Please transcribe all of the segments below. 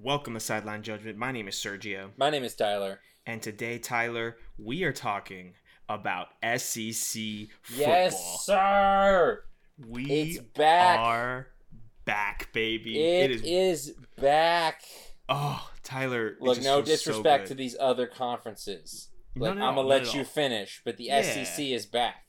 Welcome to Sideline Judgment. My name is Sergio. My name is Tyler. And today, Tyler, we are talking about SEC football. Yes, sir. We It's back. are back, baby. it is, back. Oh, Tyler. Look, no feels so disrespect to these other conferences. No, Like, no, I'm gonna let you all. finish, but the Yeah. SEC is back.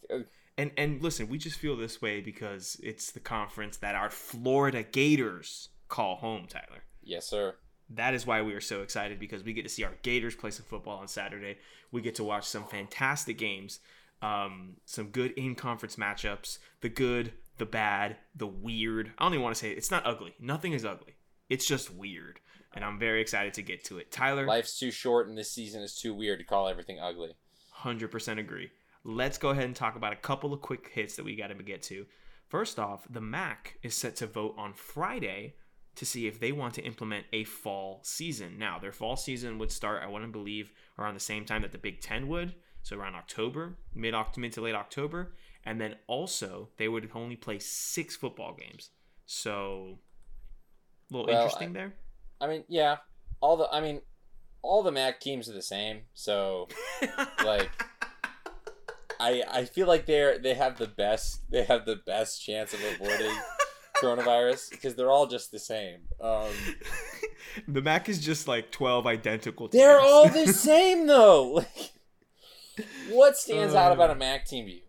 And and listen, we just feel this way because it's the conference that our Florida Gators call home, Tyler. Yes, sir. That is why we are so excited because we get to see our Gators play some football on Saturday. We get to watch some fantastic games, um, some good in conference matchups, the good, the bad, the weird. I don't even want to say it. It's not ugly. Nothing is ugly. It's just weird. And I'm very excited to get to it. Tyler, Life's too short, and this season is too weird to call everything ugly. 100% agree. Let's go ahead and talk about a couple of quick hits that we got to get to. First off, the MAC is set to vote on Friday to see if they want to implement a fall season. Now, their fall season would start, I want to believe, around the same time that the Big Ten would, so around October, mid mid to late October, and then also they would only play six football games. So, a little Well, interesting there. I mean, yeah, all the I mean, all the MAC teams are the same. So like, I I feel like they're they have the best they have the best chance of avoiding coronavirus because they're all just the same. Um, the MAC is just like 12 identical teams. they're all the same though. Like, what stands out Uh. about a MAC team to you?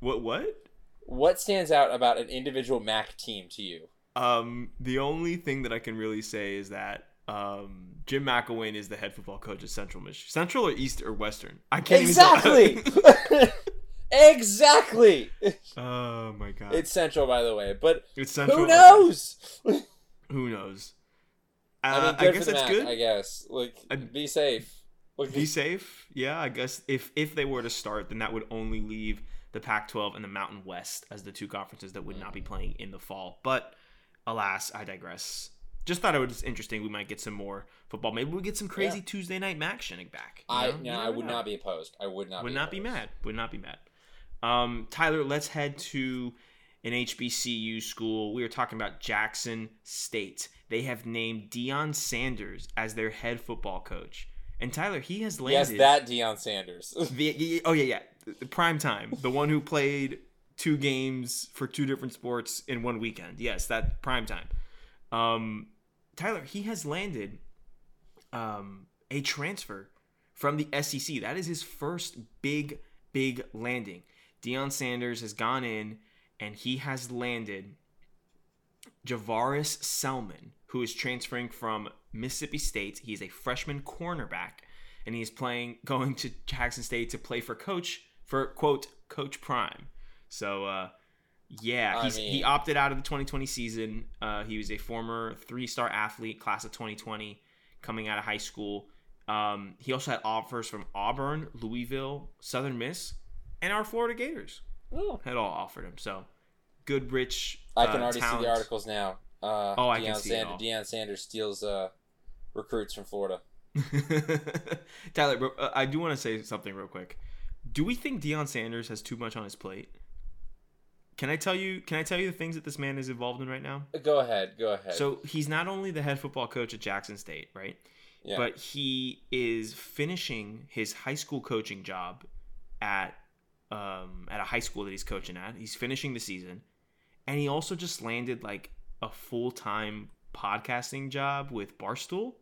What what? What stands out about an individual MAC team to you? Um, the only thing that I can really say is that um, Jim McElwain is the head football coach at Central Michigan. Central or East or Western? I can't Exactly. Exactly. oh my god! It's Central, by the way, but it's Central. who knows? Who knows? I Uh, mean, I, guess that's Mac, good. I guess. Like, I- be safe. Like, Be safe. Yeah, I guess if if they were to start, then that would only leave the Pac-12 and the Mountain West as the two conferences that would not be playing in the fall. But alas, I digress. Just thought it was interesting. We might get some more football. Maybe we get some crazy Yeah. Tuesday night action back. you I no, I would know. not be opposed. I would not. would be not be mad. Would not be mad. Um, Tyler, let's head to an HBCU school. We are talking about Jackson State. They have named Deion Sanders as their head football coach. And Tyler, he has landed. Yes, that Deion Sanders. the, oh yeah, yeah, the prime time, the one who played two games for two different sports in one weekend. Yes, that prime time. Um, Tyler, he has landed um, a transfer from the SEC. That is his first big, big landing. Deion Sanders has gone in and he has landed Javaris Selman, who is transferring from Mississippi State. He's a freshman cornerback, and he's playing going to Jackson State to play for coach for quote Coach Prime. So uh, yeah, I he's, he opted out of the 2020 season. Uh, he was a former three-star athlete, class of 2020, coming out of high school. Um, he also had offers from Auburn, Louisville, Southern Miss, and our Florida Gators Oh. had all offered him. So good, rich. I can uh, already see the articles now. Uh, Oh, I Deion can see it Sanders, all. Deion Sanders steals uh, recruits from Florida. Tyler, bro, uh, I do want to say something real quick. Do we think Deion Sanders has too much on his plate? Can I tell you? Can I tell you the things that this man is involved in right now? Go ahead. Go ahead. So he's not only the head football coach at Jackson State, right? yeah. But he is finishing his high school coaching job at um, at a high school that he's coaching at. He's finishing the season, and he also just landed like a full time podcasting job with Barstool.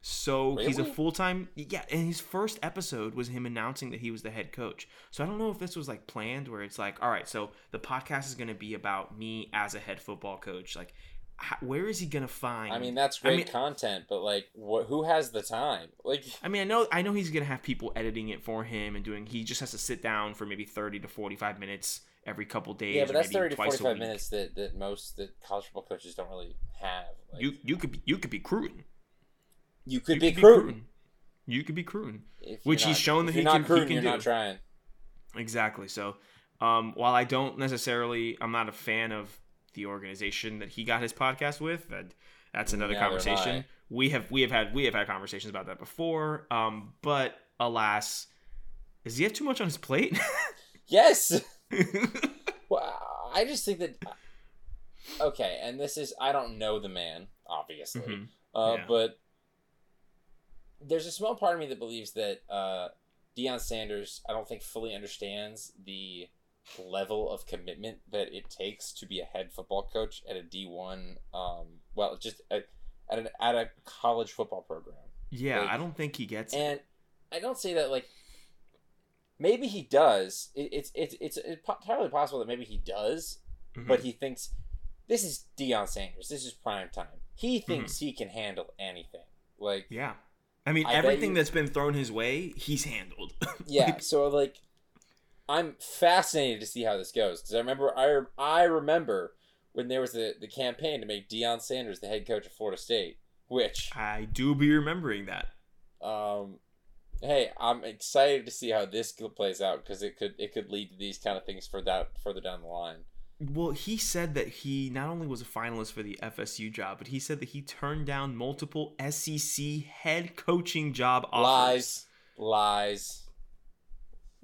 So he's a full time yeah, and his first episode was him announcing that he was the head coach. So I don't know if this was like planned where it's like, all right, so the podcast is going to be about me as a head football coach. Like, how, where is he going to find? I mean, that's I great mean- content, but like, wh- who has the time? Like, I mean, I know, I know he's gonna have people editing it for him and doing. He just has to sit down for maybe thirty to forty-five minutes every couple days. yeah, but that's thirty to forty-five minutes that, that most that college football coaches don't really have. Like, You you could be you could be crewing. you could You be could. You could be crewing. Which you're he's shown that he not can- he can You're do. not trying. Exactly. So, um, while I don't necessarily, I'm not a fan of the organization that he got his podcast with. That that's another Neither conversation. We have we have had we have had conversations about that before. Um, but alas, does he have too much on his plate? Yes. Well, I just think that. Okay, and this is I don't know the man obviously. Mhm. Uh, Yeah. But there's a small part of me that believes that uh, Deion Sanders, I don't think fully understands the level of commitment that it takes to be a head football coach at a D1, um, well, just at, at, an, at a college football program. Yeah, Like- I don't think he gets it. And I don't say that like maybe he does. It, it's it's it's entirely possible that maybe he does, Mhm. but he thinks this is Deion Sanders. This is prime time. He Mm-hmm. thinks he can handle anything. Like yeah. I mean, I everything you- that's been thrown his way, he's handled. yeah, so like I'm fascinated to see how this goes because I remember I I remember when there was the the campaign to make Deion Sanders the head coach of Florida State, which I do be remembering that. um hey i'm excited to see how this plays out because it could it could lead to these kind of things for that further down the line Well, he said that he not only was a finalist for the FSU job, but he said that he turned down multiple SEC head coaching job offers. lies lies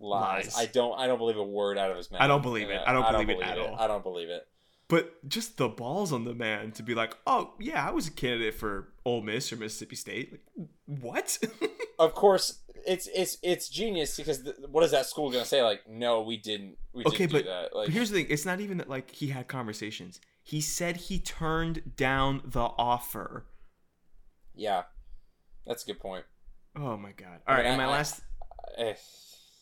lies Lies. i don't i don't believe a word out of his mouth I don't believe it. Yeah, I don't believe it at all. i don't believe it But just the balls on the man to be like, oh yeah, I was a candidate for Ole Miss or Mississippi State. Like, what? of course it's it's it's genius because th- what is that school gonna say like no we didn't we Okay, didn't do but- that like But here's the thing: it's not even that like he had conversations. He said he turned down the offer. yeah that's a good point Oh my god! I All right, mean, and my I- I- last Eh,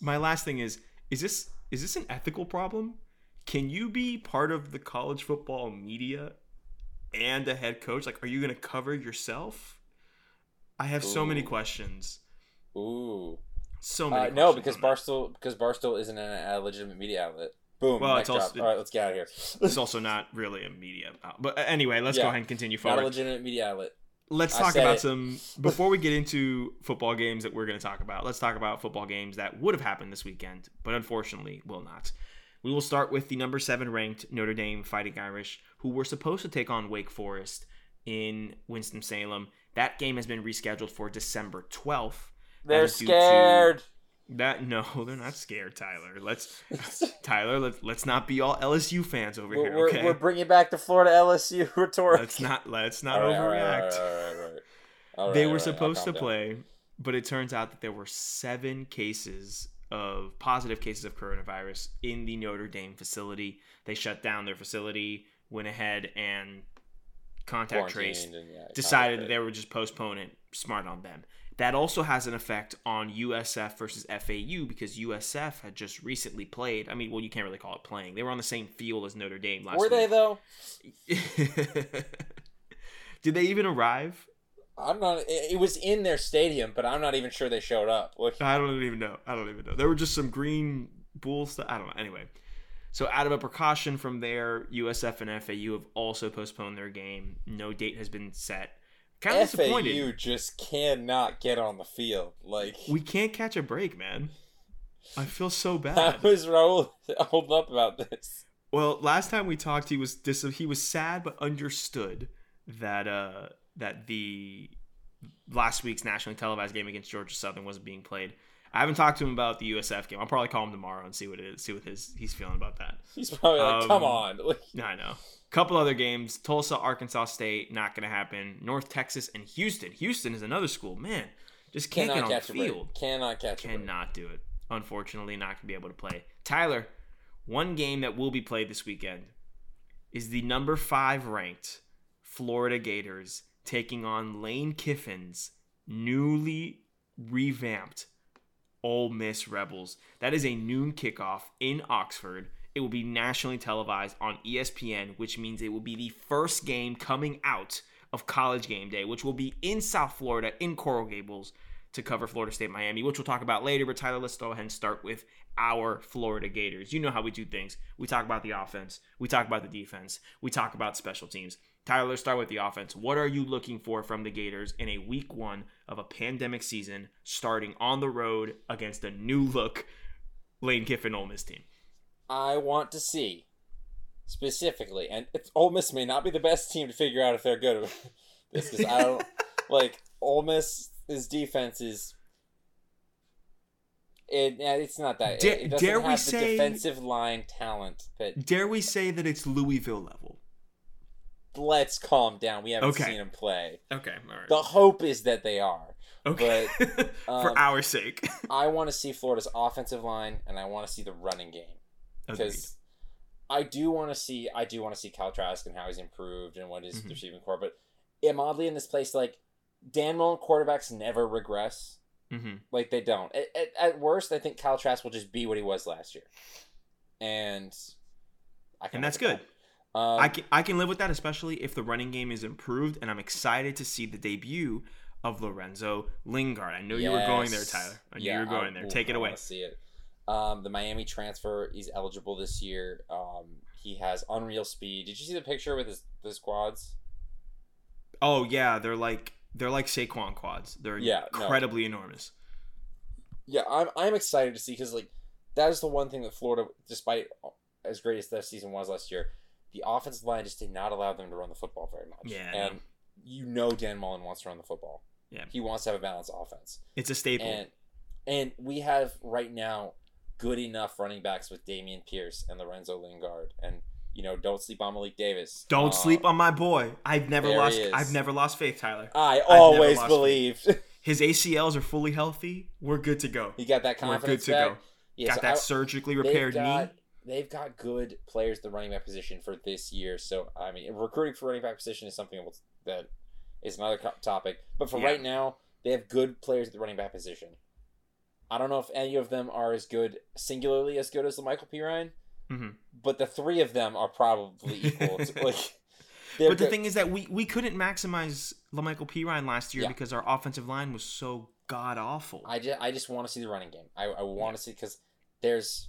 my last thing is: is this is this an ethical problem? Can you be part of the college football media and a head coach? Like, are you going to cover yourself? I have so many questions. ooh So many. Uh, no, because. Barstool because Barstool isn't an, a legitimate media outlet. Boom. Well, it's also- All right, let's get out of here. It's also not really a media. outlet. But uh, anyway, let's Yeah. go ahead and continue forward. Not a legitimate media outlet. Let's talk about it. some before we get into football games that we're going to talk about let's talk about football games that would have happened this weekend but unfortunately will not we will start with the number seven ranked notre dame fighting irish who were supposed to take on wake forest in winston-salem that game has been rescheduled for december 12th They're is due to- scared. That no they're not scared tyler let's tyler let's, let's not be all lsu fans over we're, here we're, okay we're bringing back the Florida LSU rhetoric. let's not let's not All right, all right, overreact all right, all right, all right. All they were supposed to down. play, but it turns out that there were seven cases of positive cases of coronavirus in the Notre Dame facility. They shut down their facility, went ahead and contact traced, and, yeah, decided contact that they were just postponing. Smart on them. That also has an effect on USF versus FAU because USF had just recently played. I mean, well, you can't really call it playing. They were on the same field as Notre Dame last week. Were they though? Did they even arrive? I'm not. It, was in their stadium, but I'm not even sure they showed up. I don't even know. I don't even know. There were just some green bull stuff. I don't know. Anyway, so out of a precaution from there, USF and FAU have also postponed their game. No date has been set. Kind of disappointed. FAU just cannot get on the field. Like, We can't catch a break, man. I feel so bad. is Raul holding up about this? Well, last time we talked, he was dis- he was sad but understood that uh that the last week's nationally televised game against Georgia Southern wasn't being played. I haven't talked to him about the USF game. I'll probably call him tomorrow and see what it is, see what his he's feeling about that. He's probably like, Um, "Come on!" I know. Couple other games: Tulsa, Arkansas State, not going to happen. North Texas and Houston. Houston is another school. Man, just can't cannot get on catch the field. Cannot catch. Cannot do it. Unfortunately, not going to be able to play. Tyler, one game that will be played this weekend is the number five ranked Florida Gators taking on Lane Kiffin's newly revamped Ole Miss Rebels. That is a noon kickoff in Oxford. It will be nationally televised on ESPN, which means it will be the first game coming out of College Game Day, which will be in South Florida in Coral Gables to cover Florida State Miami, which we'll talk about later. But Tyler, let's go ahead and start with our Florida Gators. You know how we do things. We talk about the offense, we talk about the defense, we talk about special teams. Tyler, let's start with the offense. What are you looking for from the Gators in a week one of a pandemic season starting on the road against a new look Lane Kiffin Ole Miss team? I want to see specifically, and it's, Ole Miss may not be the best team to figure out if they're good this because I don't like Ole Miss's defense is. It, it's not that. Da- it, dare we the say- defensive line talent that Dare we say that it's Louisville level? let's calm down. We haven't Okay. seen him play. Okay, all right. The hope is that they are. okay, for um, our sake. I want to see Florida's offensive line, and I want to see the running game because I do want to see I do want to see Kyle Trask and how he's improved and what his Mhm. receiving corps. But I'm oddly in this place like Dan Mullen quarterbacks never regress. hmm Like they don't. At, at, at worst, I think Kyle Trask will just be what he was last year, and I can And that's good. that. Um, I can I can live with that, especially if the running game is improved, and I'm excited to see the debut of Lorenzo Lingard. I know you were going there, Tyler. I knew Yeah, you were going I- there. ooh, Take it I away. See it. Um, the Miami transfer. He's eligible this year. Um, he has unreal speed. Did you see the picture with his his quads? Oh yeah, they're like they're like Saquon quads. They're Yeah, no. incredibly enormous. Yeah, I'm I'm excited to see because like that is the one thing that Florida, despite as great as their season was last year, the offensive line just did not allow them to run the football very much. Yeah, and know. you know Dan Mullen wants to run the football. Yeah. he wants to have a balanced offense. It's a staple. And and we have right now good enough running backs with Dameon Pierce and Lorenzo Lingard, and you know don't sleep on Malik Davis. Don't Uh, sleep on my boy. I've never lost. I've never lost faith, Tyler. I always believed His ACLs are fully healthy. We're good to go. he got that confidence. We're good to back. go. Yeah, Got so that I- surgically they've repaired got, knee. They've got good players at the running back position for this year. So I mean, recruiting for running back position is something that is another topic. But for Yeah. right now, they have good players at the running back position. I don't know if any of them are as good, singularly as good as the Michael P. Mhm. but the three of them are probably equal. to, like, But the thing is that we, we couldn't maximize Lamical Perine last year Yeah. because our offensive line was so god awful. I just, I just want to see the running game. I, I want to see because there's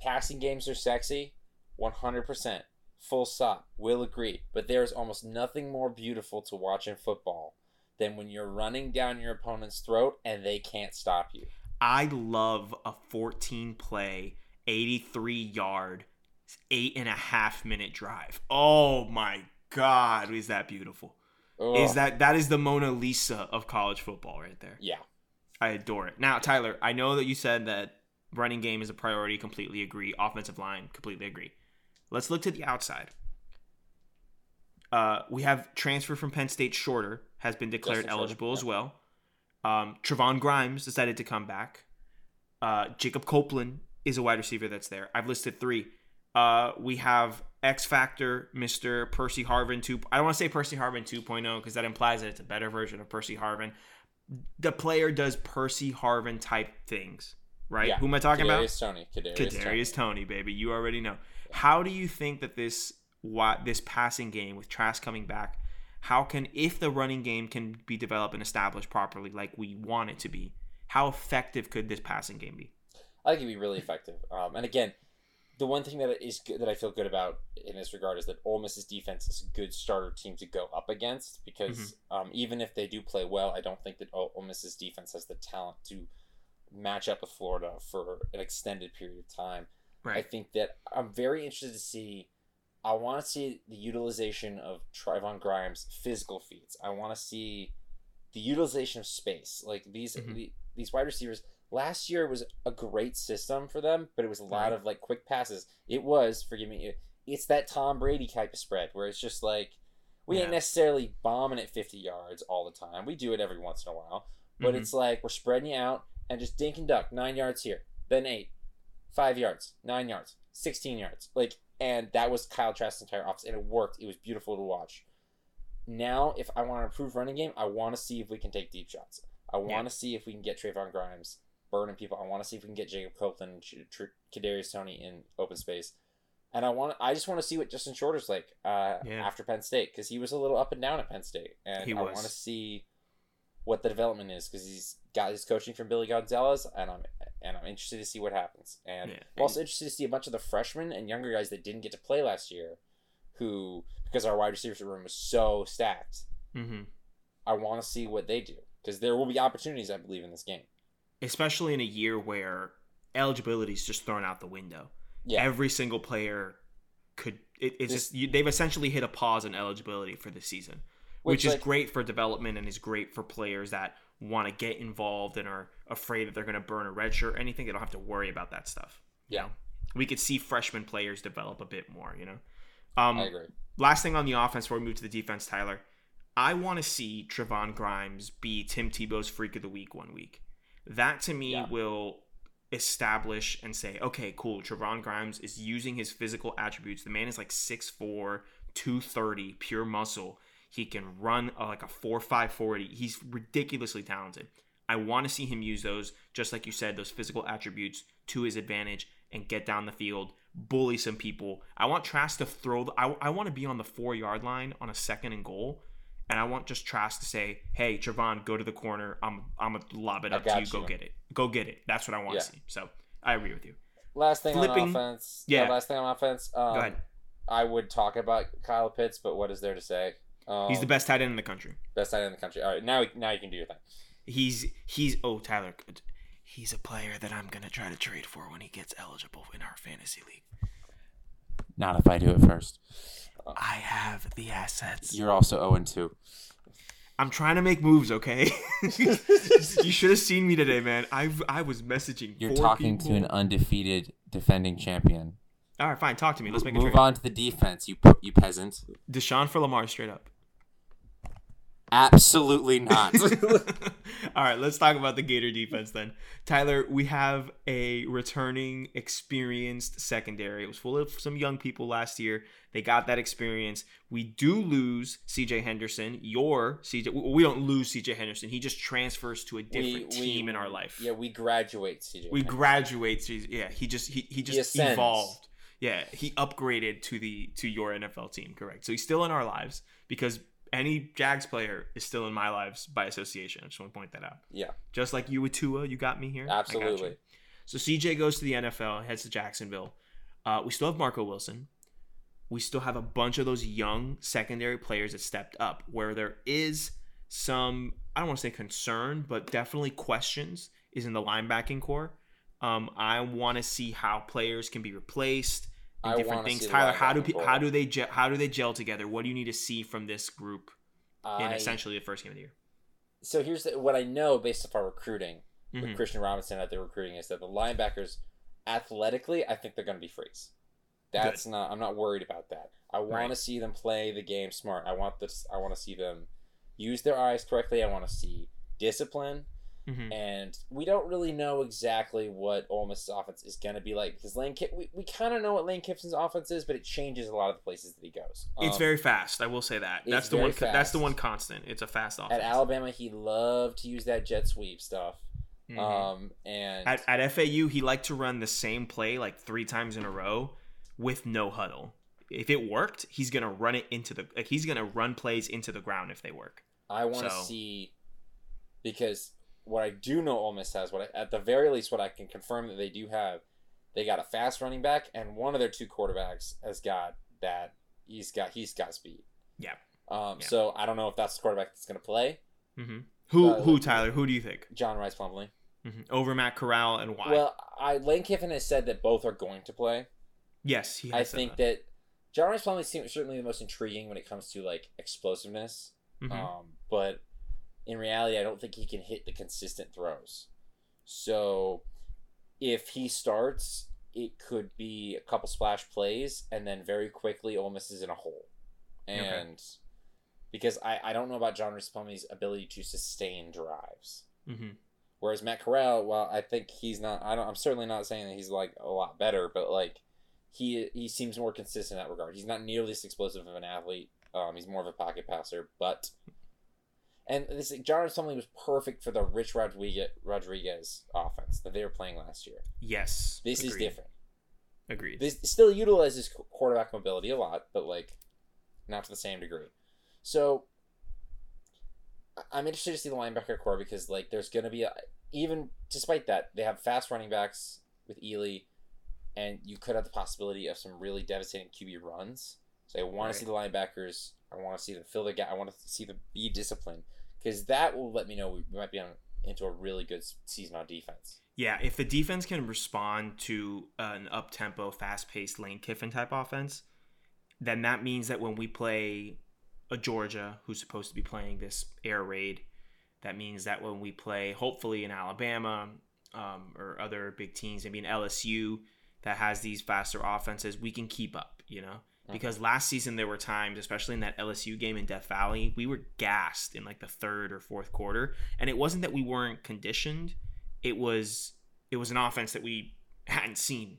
passing games are sexy, one hundred percent, full stop. Will agree. But there's almost nothing more beautiful to watch in football than when you're running down your opponent's throat and they can't stop you. I love a 14 play, 83 yard, eight and a half minute drive. Oh my God, is that beautiful? Is that that is the Mona Lisa of college football right there? yeah? I adore it. Now, Tyler, I know that you said that running game is a priority. Completely agree. Offensive line, completely agree. Let's look to the outside. Uh, we have transfer from Penn State. Shorter has been declared Justin Shorter, eligible as yeah. well. Um, Trevon Grimes decided to come back. Uh, Jacob Copeland is a wide receiver that's there. I've listed three. Uh, we have X Factor, Mr. Percy Harvin 2. I don't want to say Percy Harvin 2.0 because that implies that it's a better version of Percy Harvin. The player does Percy Harvin type things, right? Yeah. Who am I talking about? Kadarius Toney. Kadarius, Toney. Kadarius Toney, baby. You already know. How do you think that this what this passing game with Trask coming back, how can if the running game can be developed and established properly like we want it to be, how effective could this passing game be? I think it'd be really effective. Um, and again, the one thing that is good, that I feel good about in this regard is that Ole Miss's defense is a good starter team to go up against because um, even if they do play well, I don't think that Ole Miss's defense has the talent to match up with Florida for an extended period of time. I think that I'm very interested to see. I want to see the utilization of Trevon Grimes' physical feats. I want to see the utilization of space. Like these Mhm. the, these wide receivers last year was a great system for them, but it was a lot Right. of like quick passes. It was, forgive me, it's that Tom Brady type of spread where it's just like we ain't necessarily bombing at 50 yards all the time. We do it every once in a while, but Mhm. it's like we're spreading you out and just dink and duck nine yards here, then eight, five yards, nine yards, 16 yards. Like, and that was Kyle Trask's entire offense, and it worked. It was beautiful to watch. Now, if I want to improve running game, I want to see if we can take deep shots. I want Yeah. to see if we can get Trevon Grimes burning people. I want to see if we can get Jacob Copeland and Kadarius Toney in open space. And I want, I just want to see what Justin Shorter's like uh, Yeah. after Penn State because he was a little up and down at Penn State, and I want to see what the development is because he's got his coaching from Billy Gonzales, and I'm and I'm interested to see what happens. And Yeah. I'm also interested to see a bunch of the freshmen and younger guys that didn't get to play last year, who because our wide receivers room was so stacked. Mhm. I want to see what they do because there will be opportunities, I believe, in this game. Especially in a year where eligibility is just thrown out the window. Yeah, Every single player could. It, it's This- just you, they've essentially hit a pause on eligibility for the season, which, Which, is like- great for development and is great for players that want to get involved and are afraid that they're going to burn a red shirt or anything. They don't have to worry about that stuff. you Yeah. know? we could see freshman players develop a bit more. You know, Um, I agree. last thing on the offense before we move to the defense, Tyler. I want to see Trevon Grimes be Tim Tebow's freak of the week one week. That to me Yeah. will establish and say, okay, cool. Trevon Grimes is using his physical attributes. The man is like 6'4, 230, pure muscle. He can run uh, like a 4'5 40. He's ridiculously talented. I want to see him use those, just like you said, those physical attributes to his advantage and get down the field, bully some people. I want Trask to throw. The, I, I want to be on the four yard line on a second and goal. And I want just Trask to say, "Hey, Trevon, go to the corner. I'm I'm gonna lob it up to got you. Go get it. Go get it. That's what I want Yeah. to see." So I agree with you. Last thing Flipping- on offense. yeah. Last thing on offense. Um, Go ahead. I would talk about Kyle Pitts, but what is there to say? Um, He's the best tight end in the country. best tight end in the country. All right, now now you can do your thing. He's he's oh Tyler, he's a player that I'm gonna try to trade for when he gets eligible in our fantasy league. Not if I do it first. I have the assets. You're also 0 and 2. I'm trying to make moves, okay? you should have seen me today, man. I I was messaging. You're talking to an undefeated defending champion. All right, fine. Talk to me. Let's make a Move on to the defense, you you peasant. Deshaun for Lamar, straight up. Absolutely not. All right, let's talk about the Gator defense then. Tyler, we have a returning, experienced secondary. It was full of some young people last year. They got that experience. We do lose CJ Henderson. Your CJ, we don't lose CJ Henderson. He just transfers to a different team in our life. Yeah, we graduate CJ. we Henderson. graduate. CJ Yeah, he just he, he just ascends. evolved. Yeah, he upgraded to the to your NFL team. Correct. So he's still in our lives because any Jags player is still in my lives by association. I just want to point that out. Yeah, Just like you with Tua, you got me here. I got you. absolutely. So CJ goes to the NFL, heads to Jacksonville. Uh, we still have Marco Wilson. We still have a bunch of those young secondary players that stepped up. Where there is some, I don't want to say concern, but definitely questions is in the linebacking corps. Um, I want to see how players can be replaced and I different things. Tyler, how do linebacking pe- corps. how do they gel, how do they gel together? What do you need to see from this group in I, essentially the first game of the year? so here's the, what I know based off our recruiting Mhm. with Christian Robinson out there recruiting is that the linebackers, athletically, I think they're going to be freaks. That's not. I'm not worried about that. I want Right. to see them play the game smart. I want this. I want to see them use their eyes correctly. I want to see discipline. Mhm. and we don't really know exactly what Ole Miss's offense is going to be like because Lane Kip, we, we kind of know what Lane Kiffin's offense is, but it changes a lot of the places that he goes. It's Um, very fast. I will say that. That's the one. That's the one constant. It's a fast offense. at Alabama. He loved to use that jet sweep stuff, Mhm. um, and at, at FAU, he liked to run the same play like three times in a row with no huddle. If it worked, he's gonna run it into the. Like, he's gonna run plays into the ground if they work. I want to so- see because what I do know Ole Miss has, what I, at the very least, what I can confirm that they do have, they got a fast running back, and one of their two quarterbacks has got that. He's got he's got speed. Yeah. Um. Yeah. So I don't know if that's the quarterback that's going to play. hmm Who? Uh, who? Tyler? Who do you think? John Rice Plumlee. hmm Over Matt Corral and why? Well, I Lane Kiffin has said that both are going to play. yes, he. Has I think that. that John Rice Plumlee seems certainly the most intriguing when it comes to like explosiveness. Mhm. Um, but in reality, I don't think he can hit the consistent throws. So if he starts, it could be a couple splash plays, and then very quickly Ole Miss is in a hole. And because I, I don't know about John Rice ability to sustain drives. Mhm. Whereas Matt Corral, well, I think he's not. I don't. I'm certainly not saying that he's like a lot better, but like he he seems more consistent in that regard. He's not nearly as explosive of an athlete. Um, he's more of a pocket passer, but and this John Plumlee was perfect for the Rich Rodriguez Rodriguez offense that they were playing last year. Yes. This is different. Agreed. This still utilizes quarterback mobility a lot, but like not to the same degree. So I'm interested to see the linebacker corps because like there's going to be a, even despite that they have fast running backs with Ealy, and you could have the possibility of some really devastating QB runs. So I want Right. to see the linebackers. I want to see them fill the gap. I want to see them be disciplined because that will let me know we might be on into a really good season on defense. Yeah, if the defense can respond to an up tempo, fast paced Lane Kiffin type offense, then that means that when we play a Georgia who's supposed to be playing this air raid, that means that when we play hopefully in Alabama um, or other big teams, maybe in LSU that has these faster offenses, we can keep up. You know, Mm. because last season there were times, especially in that LSU game in Death Valley, we were gassed in like the third or fourth quarter, and it wasn't that we weren't conditioned; it was it was an offense that we hadn't seen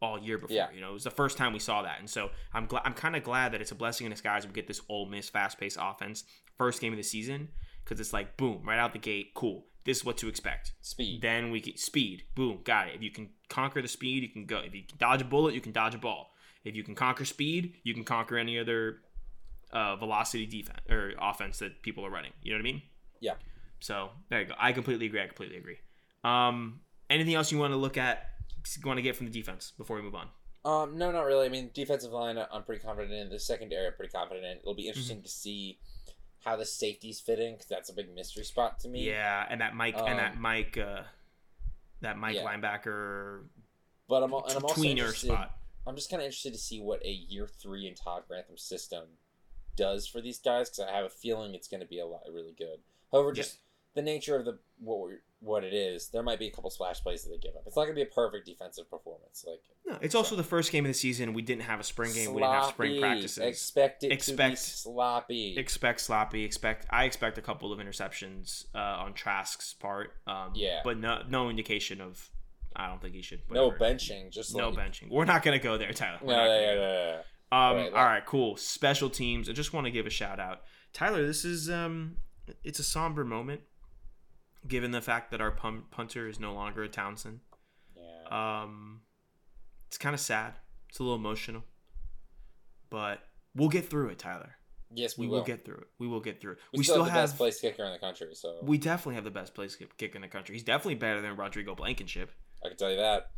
all year before. Yeah. You know, it was the first time we saw that, and so I'm glad. I'm kind of glad that it's a blessing in disguise. We get this Ole Miss fast-paced offense first game of the season because it's like boom, right out the gate, cool. This is what to expect. Speed. Then we get speed. Boom, got it. If you can conquer the speed, you can go. If you can dodge a bullet, you can dodge a ball. If you can conquer speed, you can conquer any other uh, velocity defense or offense that people are running. You know what I mean? Yeah. So there you go. I completely agree. I completely agree. Um, anything else you want to look at? Want to get from the defense before we move on? Um, no, not really. I mean, defensive line, I'm pretty confident in. The secondary, I'm pretty confident in. It'll be interesting to see how the safeties fit in because that's a big mystery spot to me. Yeah, and that Mike and that Um, Mike, uh, that Mike yeah. linebacker But I'm, and I'm also tweener spot. I'm just kind of interested to see what a year three in Todd Grantham's system does for these guys because I have a feeling it's going to be a lot really good. However, just the nature of the what we're, what it is, there might be a couple splash plays that they give up. It's not going to be a perfect defensive performance. Like No, it's also the first game of the season. We didn't have a spring game. We didn't have spring practices. Expect it to be Expect- sloppy. expect sloppy. Expect I expect a couple of interceptions uh, on Trask's part. Um, Yeah. but no no indication of. I don't think he should. no benching, just No like, benching. We're not gonna go there, Tyler. No, We're not no, gonna no, go no, there. no, no. Um, Alright, all right, cool. Special teams. I just want to give a shout out, Tyler. This is um, it's a somber moment, given the fact that our pun- punter is no longer a Townsend. Yeah. Um, it's kind of sad. It's a little emotional, but we'll get through it, Tyler. yes, We we, will will. get through it. We will get through it. we, We, still, still have the have. best place kicker in the country, so We definitely have the best place kick kick in the country. He's definitely better than Rodrigo Blankenship. I can tell you that.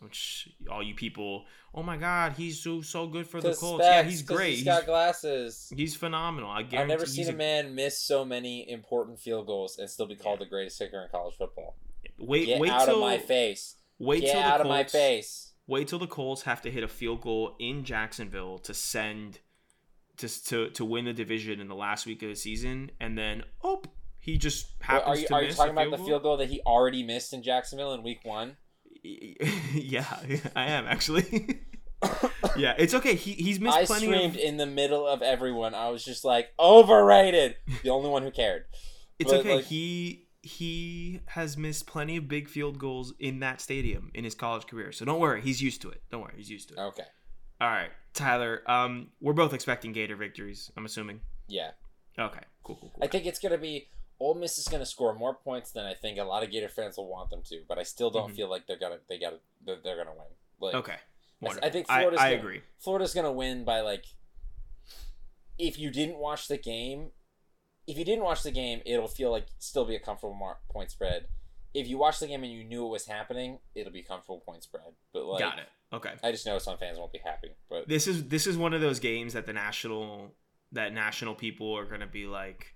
Which all you people, oh my God, he's so so good for the Colts. Yeah, specs, he's 'cause great. He's He's, got glasses. he's phenomenal. I guarantee I've never seen a man miss so many important field goals and still be called the greatest kicker in college football. Wait, Get wait out till of my face. wait Get till out the of my face. Wait till the Colts have to hit a field goal in Jacksonville to send to to to win the division in the last week of the season, and then oh, he just Wait, happens are you to are you talking about the field goal that he already missed in Jacksonville in week one? yeah, I am actually. yeah, it's okay. He he's missed I plenty screamed of. in the middle of everyone. I was just like, overrated. The only one who cared. It's but, okay. like- he he has missed plenty of big field goals in that stadium in his college career. So don't worry, he's used to it. Don't worry, he's used to it. Okay. All right, Tyler. Um, we're both expecting Gator victories. I'm assuming. Yeah. Okay, cool, cool, cool. I think it's gonna be Ole Miss is gonna score more points than I think a lot of Gator fans will want them to, but I still don't Mhm. feel like they're gonna they gotta they're, they're gonna win. Like okay, I think Florida's I gonna- agree. Florida's gonna win by like if you didn't watch the game, if you didn't watch the game, it'll feel like still be a comfortable mar- point spread. If you watch the game and you knew it was happening, it'll be comfortable point spread. But like, Got it. Okay. I just know some fans won't be happy. But This is this is one of those games that the national that national people are gonna be like,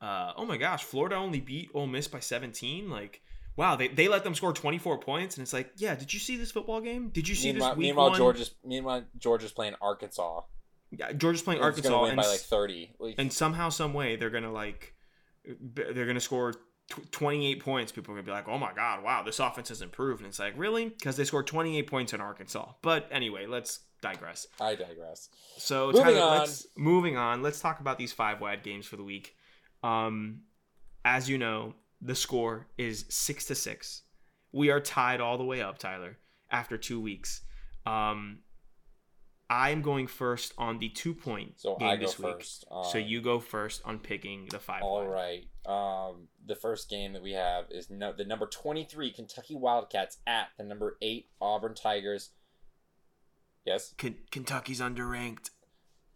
uh, oh my gosh, Florida only beat Ole Miss by 17. Like, wow, they, they let them score 24 points, and it's like, yeah, did you see this football game? Did you see meanwhile, this week meanwhall one? Georgia's meanwhile Georgia's playing Arkansas. Yeah, Georgia's playing Arkansas, gonna win and, by like thirty. Like, and somehow, some way, they're gonna like, they're gonna score tw- 28 points. People are gonna be like, oh my god, wow, this offense has improved. And it's like, really? Because they scored 28 points in Arkansas. But anyway, let's digress. I digress. So Moving Tyler, on. let's moving on. Let's talk about these five wide games for the week. Um, as you know, the score is six to six. We are tied all the way up, Tyler, after two weeks. Um, I am going first on the two point So game I go this week. first. Um, so you go first on picking the five. All right. Um, the first game that we have is no, the number 23 Kentucky Wildcats at the number 8 Auburn Tigers. Yes. Ken- Kentucky's underranked.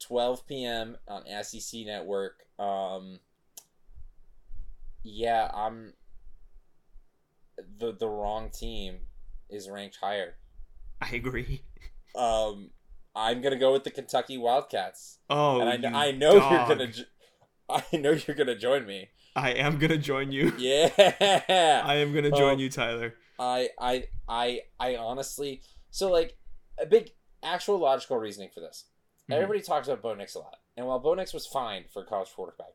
12 p.m. on SEC Network. Um, yeah, I'm. The the wrong team is ranked higher. I agree. Um, I'm gonna go with the Kentucky Wildcats, Oh, and I, I know dog. you're gonna. jo- I know you're gonna join me. I am gonna join you. Yeah. I am gonna join Um, you, Tyler. I I I I honestly so like a big actual logical reasoning for this. Mhm. Everybody talks about Bo Nix a lot, and while Bo Nix was fine for a college quarterback,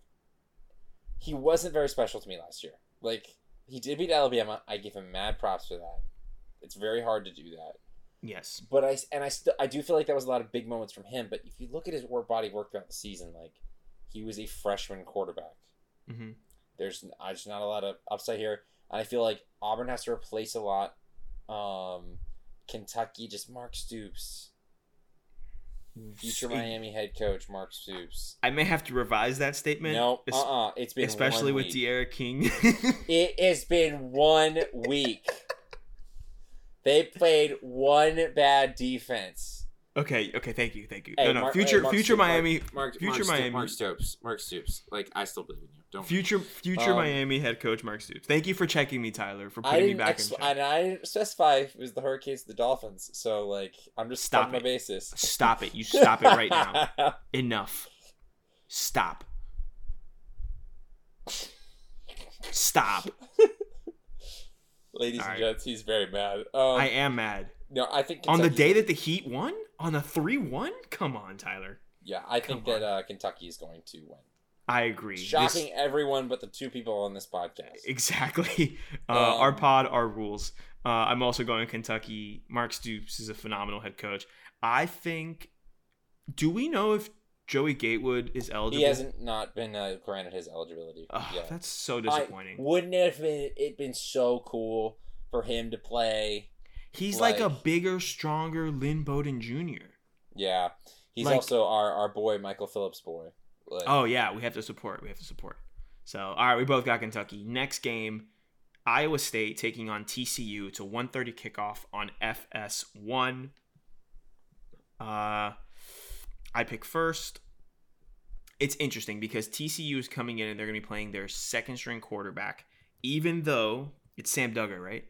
he wasn't very special to me last year. Like he did beat Alabama, I give him mad props for that. It's very hard to do that. Yes. But I and I still I do feel like that was a lot of big moments from him. But if you look at his work body work throughout the season, like he was a freshman quarterback. hmm There's uh, just not a lot of upside here. And I feel like Auburn has to replace a lot. Um, Kentucky just Mark Stoops, future Miami head coach Mark Stoops. I may have to revise that statement. No, es- uh, uh it's been especially with. D'Eriq King. It has been one week. they played one bad defense. okay. Okay. Thank you. Thank you. Hey, no, no. Mark- future, hey, future Stoops, Miami, Mark, Future Mark Miami. Mark Stoops. Mark Stoops. Like I still believe in you. Don't. future, future Um, Miami head coach Mark Stoops. Thank you for checking me, Tyler, for putting me didn't, back ex- in. check. and I didn't specify it was the Hurricanes, the Dolphins. So like, I'm just Stop stop my basis. Stop it. You stop it right now. Enough. Stop. Stop. Ladies All and right. gents, he's very mad. Um, I am mad. no, I think On the day that the Heat won? On a 3 1? Come on, Tyler. yeah, I think Come that uh, Kentucky is going to win. I agree. This- Shocking everyone but the two people on this podcast. Exactly. Uh, our Um, pod, our rules. Uh, I'm also going Kentucky. Mark Stoops is a phenomenal head coach. I think. Do we know if Joey Gatewood is eligible? He hasn't not been uh, granted his eligibility. Yet. That's so I- disappointing. wouldn't it have been it been so cool for him to play? He's like, a bigger, stronger Lynn Bowden Jr. Yeah, he's Like- also our, our boy Michael Phillips boy. Like, Oh yeah, we have to support. We have to support. So all right, we both got Kentucky. Next game, Iowa State taking on TCU. It's a 1:30 kickoff on FS1. Uh, I pick first. It's interesting because TCU is coming in and they're going to be playing their second string quarterback, even though it's Sam Duggar, right?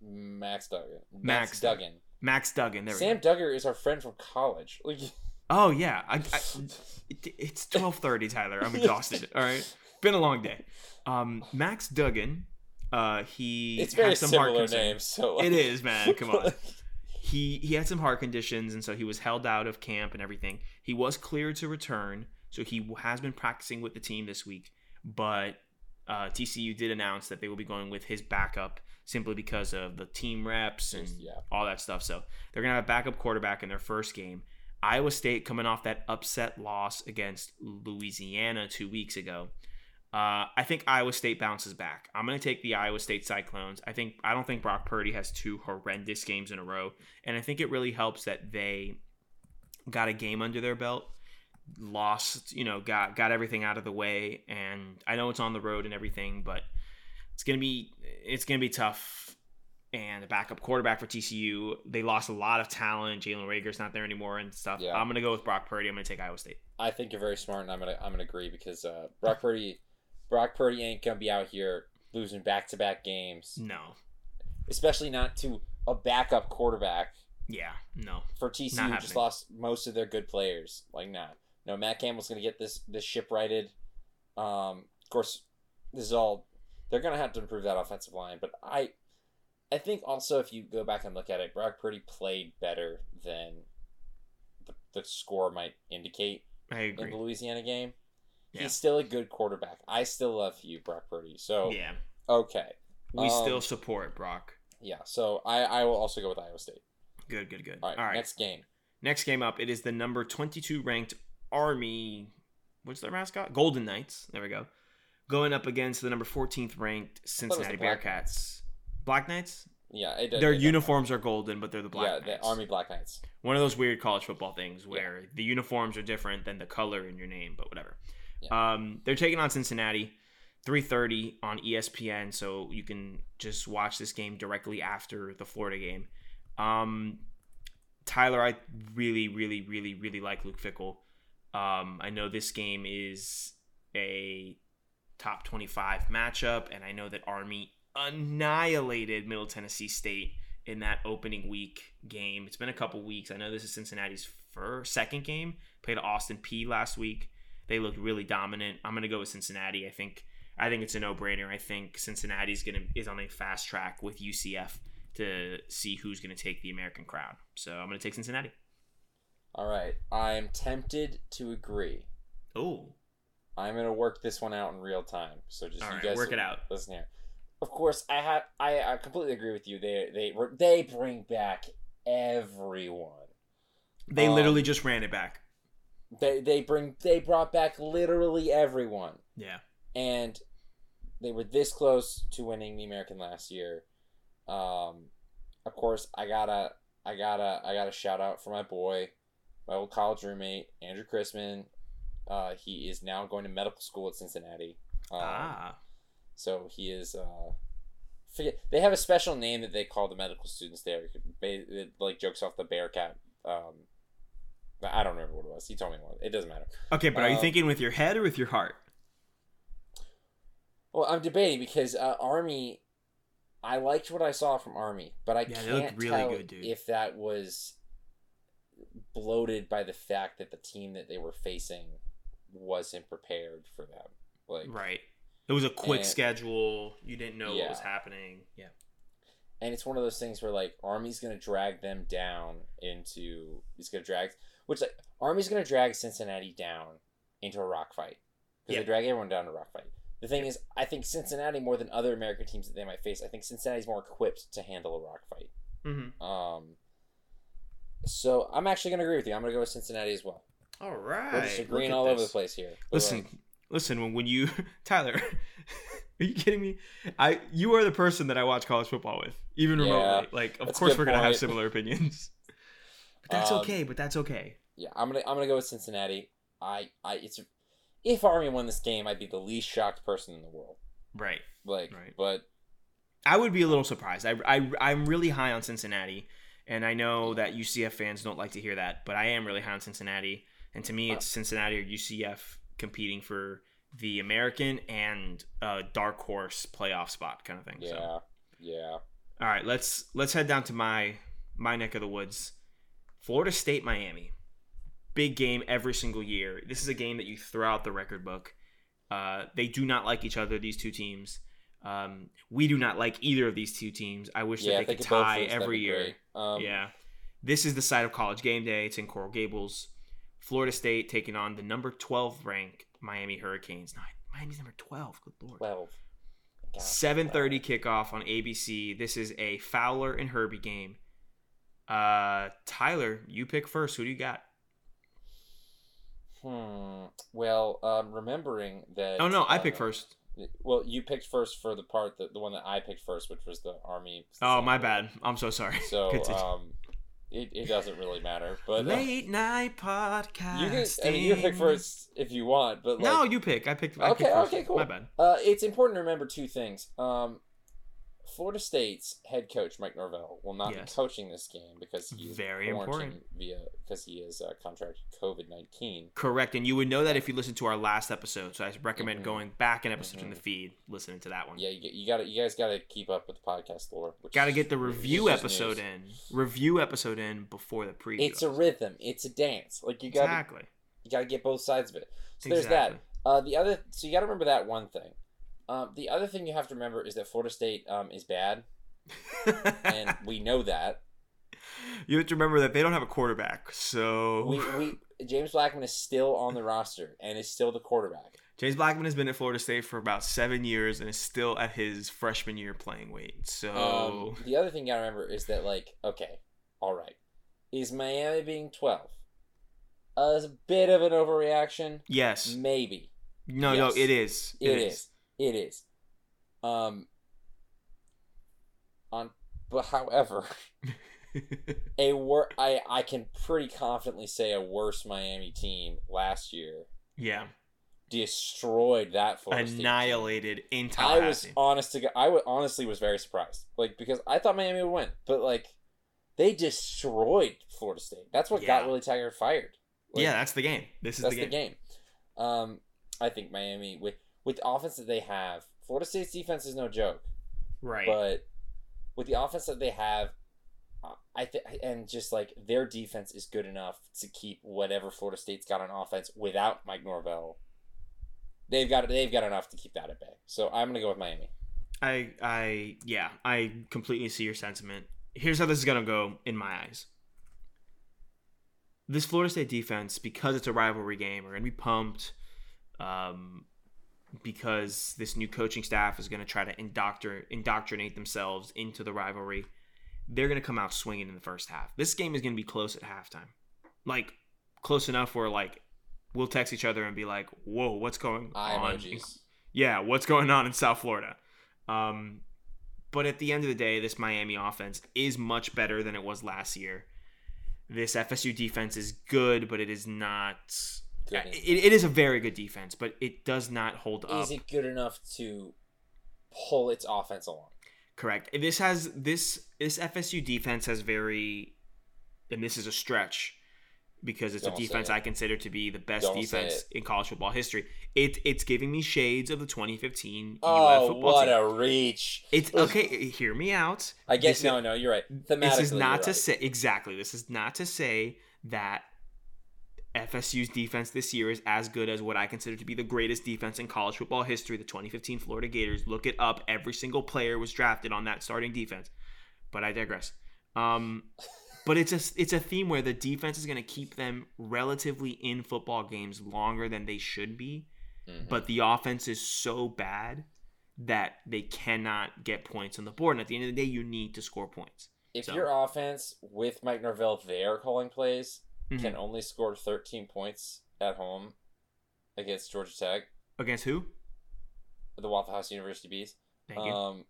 Max Duggan. Max Max Duggan. Max Duggan. There we Sam. Duggar is our friend from college. Like, Oh yeah, I, I, it's twelve thirty, Tyler. I'm exhausted. All right, been a long day. Um, Max Duggan, uh, he it's very had some heart similar names. So like, It is, man. Come on. He he had some heart conditions, and so he was held out of camp and everything. He was cleared to return, so he has been practicing with the team this week. But uh, TCU did announce that they will be going with his backup simply because of the team reps and Yeah. all that stuff. So they're gonna have a backup quarterback in their first game. Iowa State coming off that upset loss against Louisiana two weeks ago. Uh, I think Iowa State bounces back. I'm going to take the Iowa State Cyclones. I think I don't think Brock Purdy has two horrendous games in a row, and I think it really helps that they got a game under their belt, lost, you know, got got everything out of the way, and I know it's on the road and everything, but it's gonna be it's gonna be tough. And a backup quarterback for TCU, they lost a lot of talent. Jalen Reagor's not there anymore and stuff. Yeah. I'm gonna go with Brock Purdy. I'm gonna take Iowa State. I think you're very smart, and I'm gonna I'm gonna agree because uh, Brock Purdy, Brock Purdy ain't gonna be out here losing back to back games, No, especially not to a backup quarterback. yeah, no. For TCU, just lost most of their good players. Like, nah, no. Matt Campbell's gonna get this this ship righted. Um, of course, this is all they're gonna have to improve that offensive line, but I, I think also if you go back and look at it, Brock Purdy played better than the, the score might indicate I in the Louisiana game. Yeah. He's still a good quarterback. I still love you, Brock Purdy. So Yeah, okay, we Um, still support Brock. yeah. So I I will also go with Iowa State. Good, good, good. All right, next game. Next game up, it is the number 22 ranked Army. What's their mascot? Golden Knights. There we go. Going up against the number 14th ranked Cincinnati Bearcats. Black Knights? Yeah, it, Their it- uniforms are golden, but they're the Black yeah, Knights. the Army Black Knights. One of those weird college football things where the uniforms are different than the color in your name, but whatever. Um, they're taking on Cincinnati, 3:30 on E ESPN, so you can just watch this game directly after the Florida game. Um, Tyler, I really, really, really, really like Luke Fickell. Um, I know this game is a top 25 matchup, and I know that Army annihilated Middle Tennessee State in that opening week game. It's been a couple weeks. I know this is Cincinnati's first, second game. Played Austin Peay last week. They looked really dominant. I'm gonna go with Cincinnati. I think I think it's a no brainer. I think Cincinnati's gonna is on a fast track with UCF to see who's gonna take the American crowd. So I'm gonna take Cincinnati. All right, I'm tempted to agree. Oh, I'm gonna work this one out in real time. So just all you right, guys work it out. Listen here. Of course, I have I, I completely agree with you. They they they bring back everyone. They Um, literally just ran it back. They they bring they brought back literally everyone, Yeah. and they were this close to winning the American last year. Um, of course, I gotta I gotta I gotta shout out for my boy, my old college roommate Andrew Chrisman. Uh, he is now going to medical school at Cincinnati. Um, ah. So he is. Uh, forget they have a special name that they call the medical students there. It, like jokes off the Bearcat. Um, I don't remember what it was. He told me what. It doesn't matter. Okay, but are you um, thinking with your head or with your heart? Well, I'm debating because uh, Army. I liked what I saw from Army, but I Yeah, can't really tell good, dude. if that was bloated by the fact that the team that they were facing wasn't prepared for them. Like, Right. It was a quick And- schedule. You didn't know what was happening. Yeah. and it's one of those things where like Army's gonna drag them down into it's gonna drag which like Army's gonna drag Cincinnati down into a rock fight because Yeah. they drag everyone down to a rock fight. The thing is, I think Cincinnati more than other American teams that they might face. I think Cincinnati's more equipped to handle a rock fight. Mm-hmm. Um, so I'm actually gonna agree with you. I'm gonna go with Cincinnati as well. All right. We're just agreeing all over the place here. Listen, listen. When, when you Tyler, are you kidding me? I you are the person that I watch college football with, even Yeah, remotely. Like, of course we're gonna have similar opinions. But that's Um, okay. But that's okay. yeah, I'm gonna I'm gonna go with Cincinnati. I I it's if Army won this game, I'd be the least shocked person in the world. Right. Like, Right. but I would be a little surprised. I, I I'm really high on Cincinnati, and I know that UCF fans don't like to hear that, but I am really high on Cincinnati. And to me, it's Cincinnati or UCF competing for the American and uh, dark horse playoff spot kind of thing. yeah, So. yeah. All right, let's let's head down to my my neck of the woods. Florida State Miami. Big game every single year. This is a game that you throw out the record book. Uh, they do not like each other, these two teams. Um, we do not like either of these two teams. I wish yeah, that they could tie every year. Um, yeah. This is the site of college game day. It's in Coral Gables. Florida State taking on the number 12 ranked Miami Hurricanes. No, Miami's number 12. Good lord. twelve. God, 7:30 kickoff on ABC. This is a Fowler and Herbie game. Uh, Tyler, you pick first. Who do you got? Hmm. Well, um, remembering that. Oh no, I uh, pick first. Well, you picked first for the part that the one that I picked first, which was the Army. Oh my bad. I'm so sorry. So, um, it, it doesn't really matter, but uh, late night podcast. you can. I mean, you can pick first if you want, but like, no, you pick. I picked. I Okay, picked okay, cool. My bad. Uh, it's important to remember two things. Um, Florida State's head coach Mike Norvell will not Yes. be coaching this game because he's Very important. via because he is uh, contracted COVID nineteen. Correct, and you would know that if you listened to our last episode. So I recommend Mhm. going back an episode in Mhm. the feed, listening to that one. Yeah, you, you got you guys got to keep up with the podcast lore. Got to get the review episode news. in. Review episode in before the preview. It's a rhythm. It's a dance. Like you got exactly. you got to get both sides of it. So there's that. Uh, the other so you got to remember that one thing. Um, the other thing you have to remember is that Florida State um, is bad, and we know that. you have to remember that they don't have a quarterback. So We, we James Blackman is still on the roster and is still the quarterback. James Blackman has been at Florida State for about seven years and is still at his freshman year playing weight. So Um, the other thing you gotta remember is that like, okay, all right, is Miami being twelve a bit of an overreaction? yes, Maybe no, yes. no, it is. it is. It is. Um. On, but however, a wor- I I can pretty confidently say a worse Miami team last year yeah, destroyed that Florida State annihilated in I was honest to go- I honestly was very surprised, like because I thought Miami would win, but like they destroyed Florida State. That's what got Yeah. Willie Taggart fired. Like, yeah, that's the game. This is that's the game. Um, I think Miami with with the offense that they have, Florida State's defense is no joke, Right. but with the offense that they have. I think, and just like their defense is good enough to keep whatever Florida State's got on offense without Mike Norvell. They've got they've got enough to keep that at bay. So I'm gonna go with Miami. I I yeah, I completely see your sentiment. Here's how this is gonna go in my eyes. This Florida State defense, because it's a rivalry game, are gonna be pumped. Um, because this new coaching staff is gonna try to indoctr- indoctrinate themselves into the rivalry. they're going to come out swinging in the first half. This game is going to be close at halftime. Like close enough where like we'll text each other and be like, "Whoa, what's going Eye on?" emojis. Yeah, what's going on in South Florida? Um, but at the end of the day, this Miami offense is much better than it was last year. This FSU defense is good, but it is not. Good It, it is a very good defense, but it does not hold up. Is it good enough to pull its offense along? Correct. This has this this FSU defense has very, and this is a stretch because it's Don't a defense it. I consider to be the best Don't defense in college football history. It it's giving me shades of the 2015 UF Oh, football what team. a reach! It's okay. Hear me out. I guess This no, is- no, you're right. Thematically, This is not to right. say exactly. This is not to say that FSU's defense this year is as good as what I consider to be the greatest defense in college football history. The 2015 Florida Gators. Look it up. Every single player was drafted on that starting defense. But I digress. Um, but it's a it's a theme where the defense is going to keep them relatively in football games longer than they should be. Mhm. But the offense is so bad that they cannot get points on the board. And at the end of the day, you need to score points. if so- your offense with Mike Norvell there calling plays Mhm. can only score 13 points at home against Georgia Tech, Against who? the Waffle House University Bees, Thank you. um,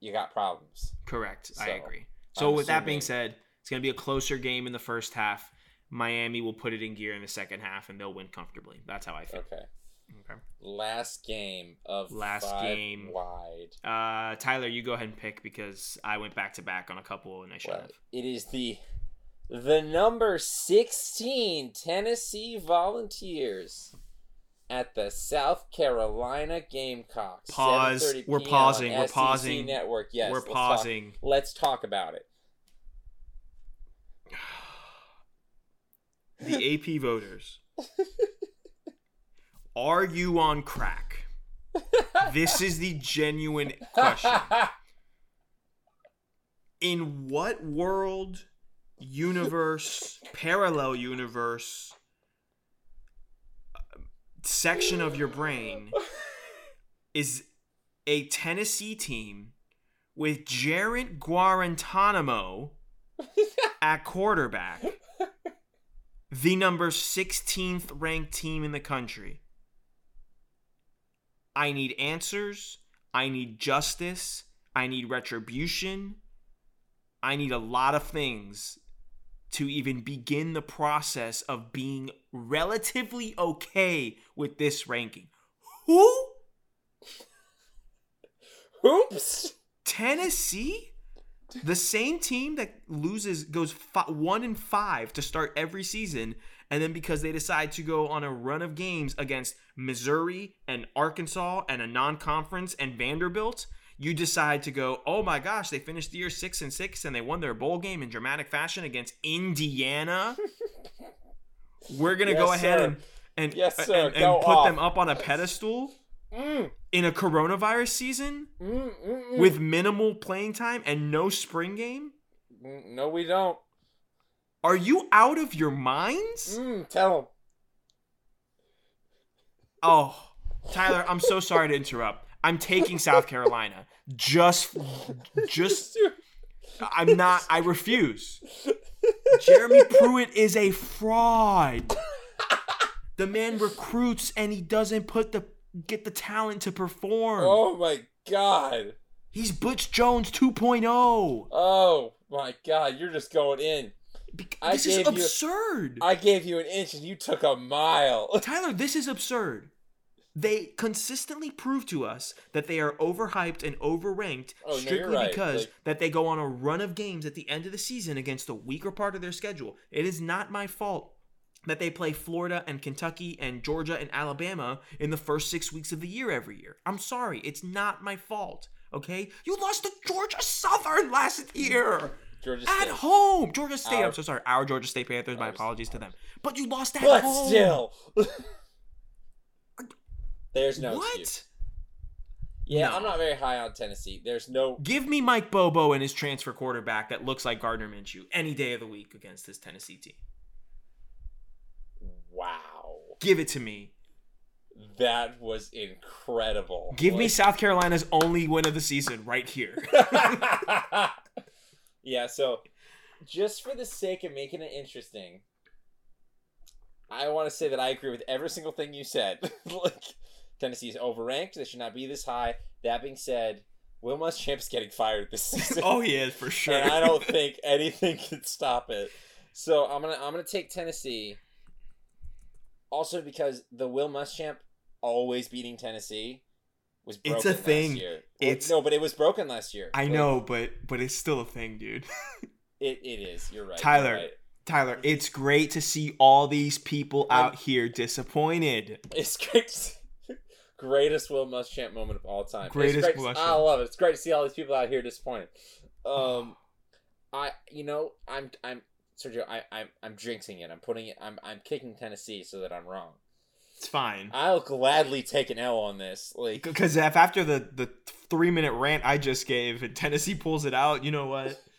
you got problems. Correct. I so, agree. So I'm with that being said, it's going to be a closer game in the first half. Miami will put it in gear in the second half, and they'll win comfortably. That's how I feel. Okay. Okay. Last game of Last game. wide. Uh, Tyler, you go ahead and pick because I went back to back on a couple and I should Well, have. it is the the number 16 Tennessee Volunteers at the South Carolina Gamecocks. Pause. We're pausing. We're SEC pausing. Network. Yes. We're let's talk- pausing. let's talk about it. The AP voters. Are you on crack? This is the genuine question. in what world, universe, parallel universe, section of your brain is a Tennessee team with Jarrett Guarantanamo at quarterback, the number 16th ranked team in the country? I need answers. I need justice. I need retribution. I need a lot of things to even begin the process of being relatively okay with this ranking. Who? Oops. Tennessee? The same team that loses goes fi- 1 and 5 to start every season and then because they decide to go on a run of games against Missouri and Arkansas and a non-conference and Vanderbilt, you decide to go, "Oh my gosh, they finished the year 6 and 6 and they won their bowl game in dramatic fashion against Indiana." We're going to go ahead sir. and and, Yes, sir. and, and put them up on a pedestal Mm, in a coronavirus season mm, mm, mm. with minimal playing time and no spring game? Mm, no, we don't. Are you out of your minds? Mm, tell them. Oh, Tyler, I'm so sorry to interrupt. I'm taking South Carolina. Just just I'm not I refuse. Jeremy Pruitt is a fraud. The man recruits and he doesn't put the get the talent to perform. Oh my god. He's Butch Jones 2.0. Oh my god, you're just going in. This is gave you- absurd. I gave you an inch and you took a mile. Tyler, this is absurd. They consistently prove to us that they are overhyped and overranked Oh, no, strictly right. because Like- that they go on a run of games at the end of the season against a weaker part of their schedule. It is not my fault that they play Florida and Kentucky and Georgia and Alabama in the first 6 weeks of the year every year. I'm sorry, it's not my fault. Okay? You lost to Georgia Southern last year. Georgia At State. home, Georgia State. Our- I'm so sorry. Our Georgia State Panthers. My Ours. apologies to them. But you lost at But home. still. There's no what? excuse. Yeah, No. I'm not very high on Tennessee. There's no Give me Mike Bobo and his transfer quarterback that looks like Gardner Minshew any day of the week against this Tennessee team. wow. Give it to me. That was incredible. Give me South Carolina's only win of the season right here. Yeah, so just for the sake of making it interesting, I want to say that I agree with every single thing you said. like Tennessee's overranked; they should not be this high. That being said, Will Muschamp's getting fired this season. oh, he is for sure. and I don't think anything can stop it. So I'm gonna I'm gonna take Tennessee. Also because the Will Muschamp always beating Tennessee was broken It's a thing. Year. It's- no, but it was broken last year. I Like, know, but but it's still a thing, dude. it, it is. You're right. Tyler. You're right. Tyler, it's great to see all these people I'm- out here disappointed. It's great. Greatest Will Muschamp moment of all time. Greatest great Muschamp. I love it. It's great to see all these people out here disappointed. Um, I you know I'm I'm Sergio I I'm I'm jinxing it. I'm putting it. I'm I'm kicking Tennessee so that I'm wrong. It's fine. I'll gladly take an L on this. Like Because if after the the three minute rant I just gave, and Tennessee pulls it out, you know what?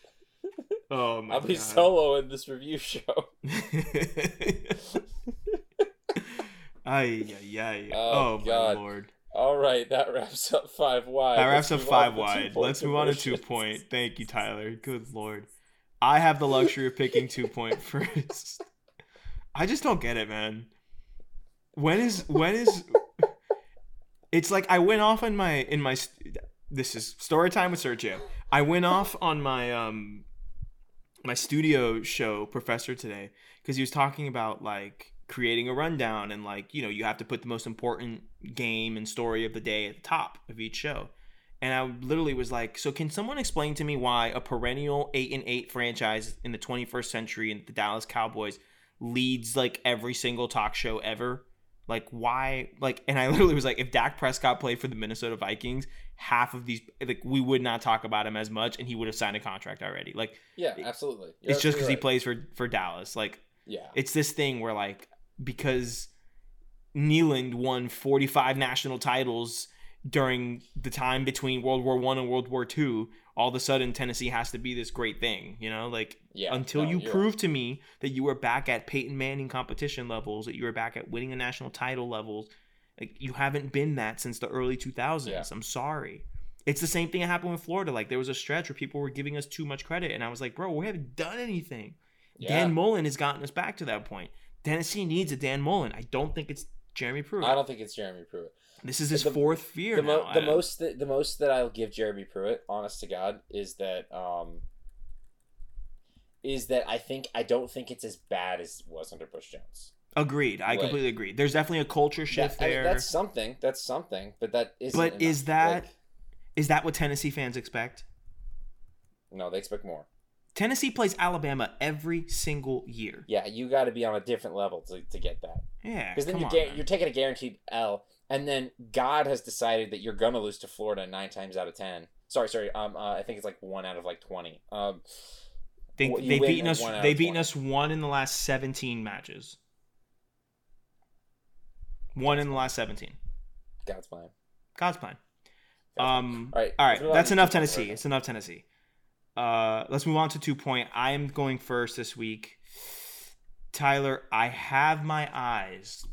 Oh my I'll be god. solo in this review show. ay ay ay. Oh, Oh, my lord. All right, that wraps up five wide. That wraps Let's up five wide. Let's move on to two point. Thank you, Tyler. Good lord. I have the luxury of picking two point first. I just don't get it, man. When is when is it's like I went off on my in my this is story time with Sergio. I went off on my um my studio show professor today because he was talking about like creating a rundown and like you know you have to put the most important game and story of the day at the top of each show and i literally was like so can someone explain to me why a perennial 8 and 8 franchise in the 21st century and the dallas cowboys leads like every single talk show ever like why like and i literally was like if dak prescott played for the minnesota vikings half of these like we would not talk about him as much and he would have signed a contract already like Yeah, absolutely. You're it's just because he plays for for dallas like. Yeah. it's this thing where like because Neyland won 45 national titles during the time between World War 1 and World War 2 all of a sudden Tennessee has to be this great thing you know like Yeah. until no, you prove to me that you are back at Peyton Manning competition levels that you are back at winning a national title levels like you haven't been that since the early 2000s Yeah. I'm sorry it's the same thing that happened with Florida like there was a stretch where people were giving us too much credit and I was like bro we haven't done anything Yeah. Dan Mullen has gotten us back to that point. Tennessee needs a Dan Mullen. I don't think it's Jeremy Pruitt. I don't think it's Jeremy Pruitt. this is his the- fourth year the, now. mo- the most that, the most that I'll give Jeremy Pruitt, honest to God, is that um is that I think I don't think it's as bad as it was under Butch Jones. agreed. I Like- completely agree. There's definitely a culture shift That- I mean, there. that's something. That's something. But that isn't. But is enough. that- Like, Is that what Tennessee fans expect? no? They expect more. Tennessee plays Alabama every single year. Yeah, you got to be on a different level to, to get that. Yeah, Because then you're on, ga- you're taking a guaranteed L, and then God has decided that you're gonna lose to Florida nine times out of ten. Sorry, sorry. Um, uh, I think it's like one out of like twenty. Um, They, they've beaten us. one out of They've beaten 20. us one in the last 17 matches. One in the last 17. God's plan. God's plan. Um, All right, all right. That's enough Tennessee. It's enough Tennessee. Uh, let's move on to two point. I am going first this week. Tyler, I have my eyes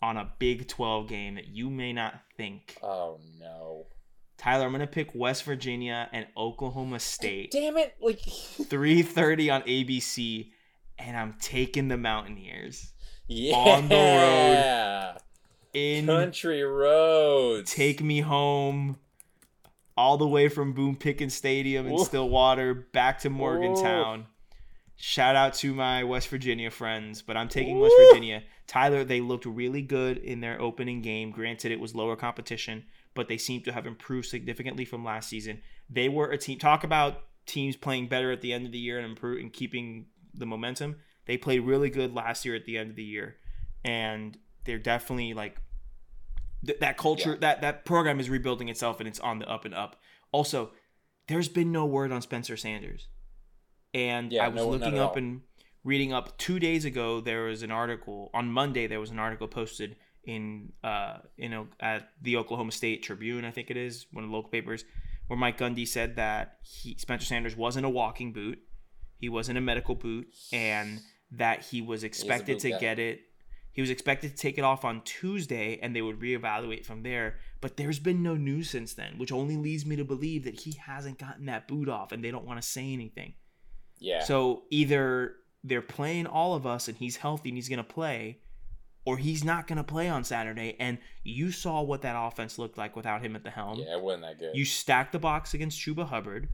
on a Big 12 game that you may not think. Oh no! Tyler, I'm going to pick West Virginia and Oklahoma State. Damn it! Like 3:30 on ABC and I'm taking the Mountaineers yeah, On the road. in country roads. Take Me Home all the way from Boone Pickens Stadium in Ooh. Stillwater back to Morgantown. Shout out to my West Virginia friends, but I'm taking West Virginia. Tyler, they looked really good in their opening game. Granted, it was lower competition, but they seem to have improved significantly from last season. They were a team. Talk about teams playing better at the end of the year and improve and keeping the momentum. They played really good last year at the end of the year, and they're definitely like th- that culture. Yeah. That that program is rebuilding itself, and it's on the up and up. Also, there's been no word on Spencer Sanders, and Yeah, I was no- looking up all. and reading up. Two days ago, there was an article on Monday. There was an article posted in uh you know at the Oklahoma State Tribune, I think it is one of the local papers, where Mike Gundy said that he Spencer Sanders wasn't a walking boot, he wasn't a medical boot, and that he was expected to guy. get it. He was expected to take it off on Tuesday and they would reevaluate from there. But there's been no news since then, which only leads me to believe that he hasn't gotten that boot off and they don't want to say anything. Yeah. So either they're playing all of us and he's healthy and he's going to play, or he's not going to play on Saturday. And you saw what that offense looked like without him at the helm. yeah, it wasn't that good. You stack the box against Chuba Hubbard,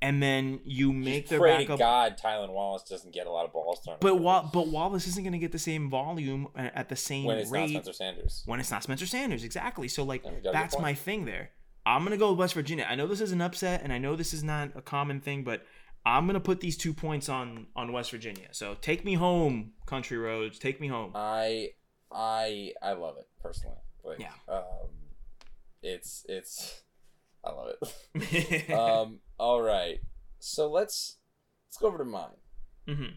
and then you make their Pray to. God Tylan Wallace doesn't get a lot of balls thrown. But while but Wallace isn't going to get the same volume at the same when it's not rate Spencer Sanders. when it's not Spencer Sanders. Exactly. So like Yeah, you got a good that's my thing there. I'm gonna go with West Virginia. I know this is an upset, and I know this is not a common thing, but I'm gonna put these two points on on West Virginia. So take me home, country roads. Take me home. I I I love it personally. Like, Yeah. Um, it's it's I love it. um, um. All right. So let's let's go over to mine. mhm.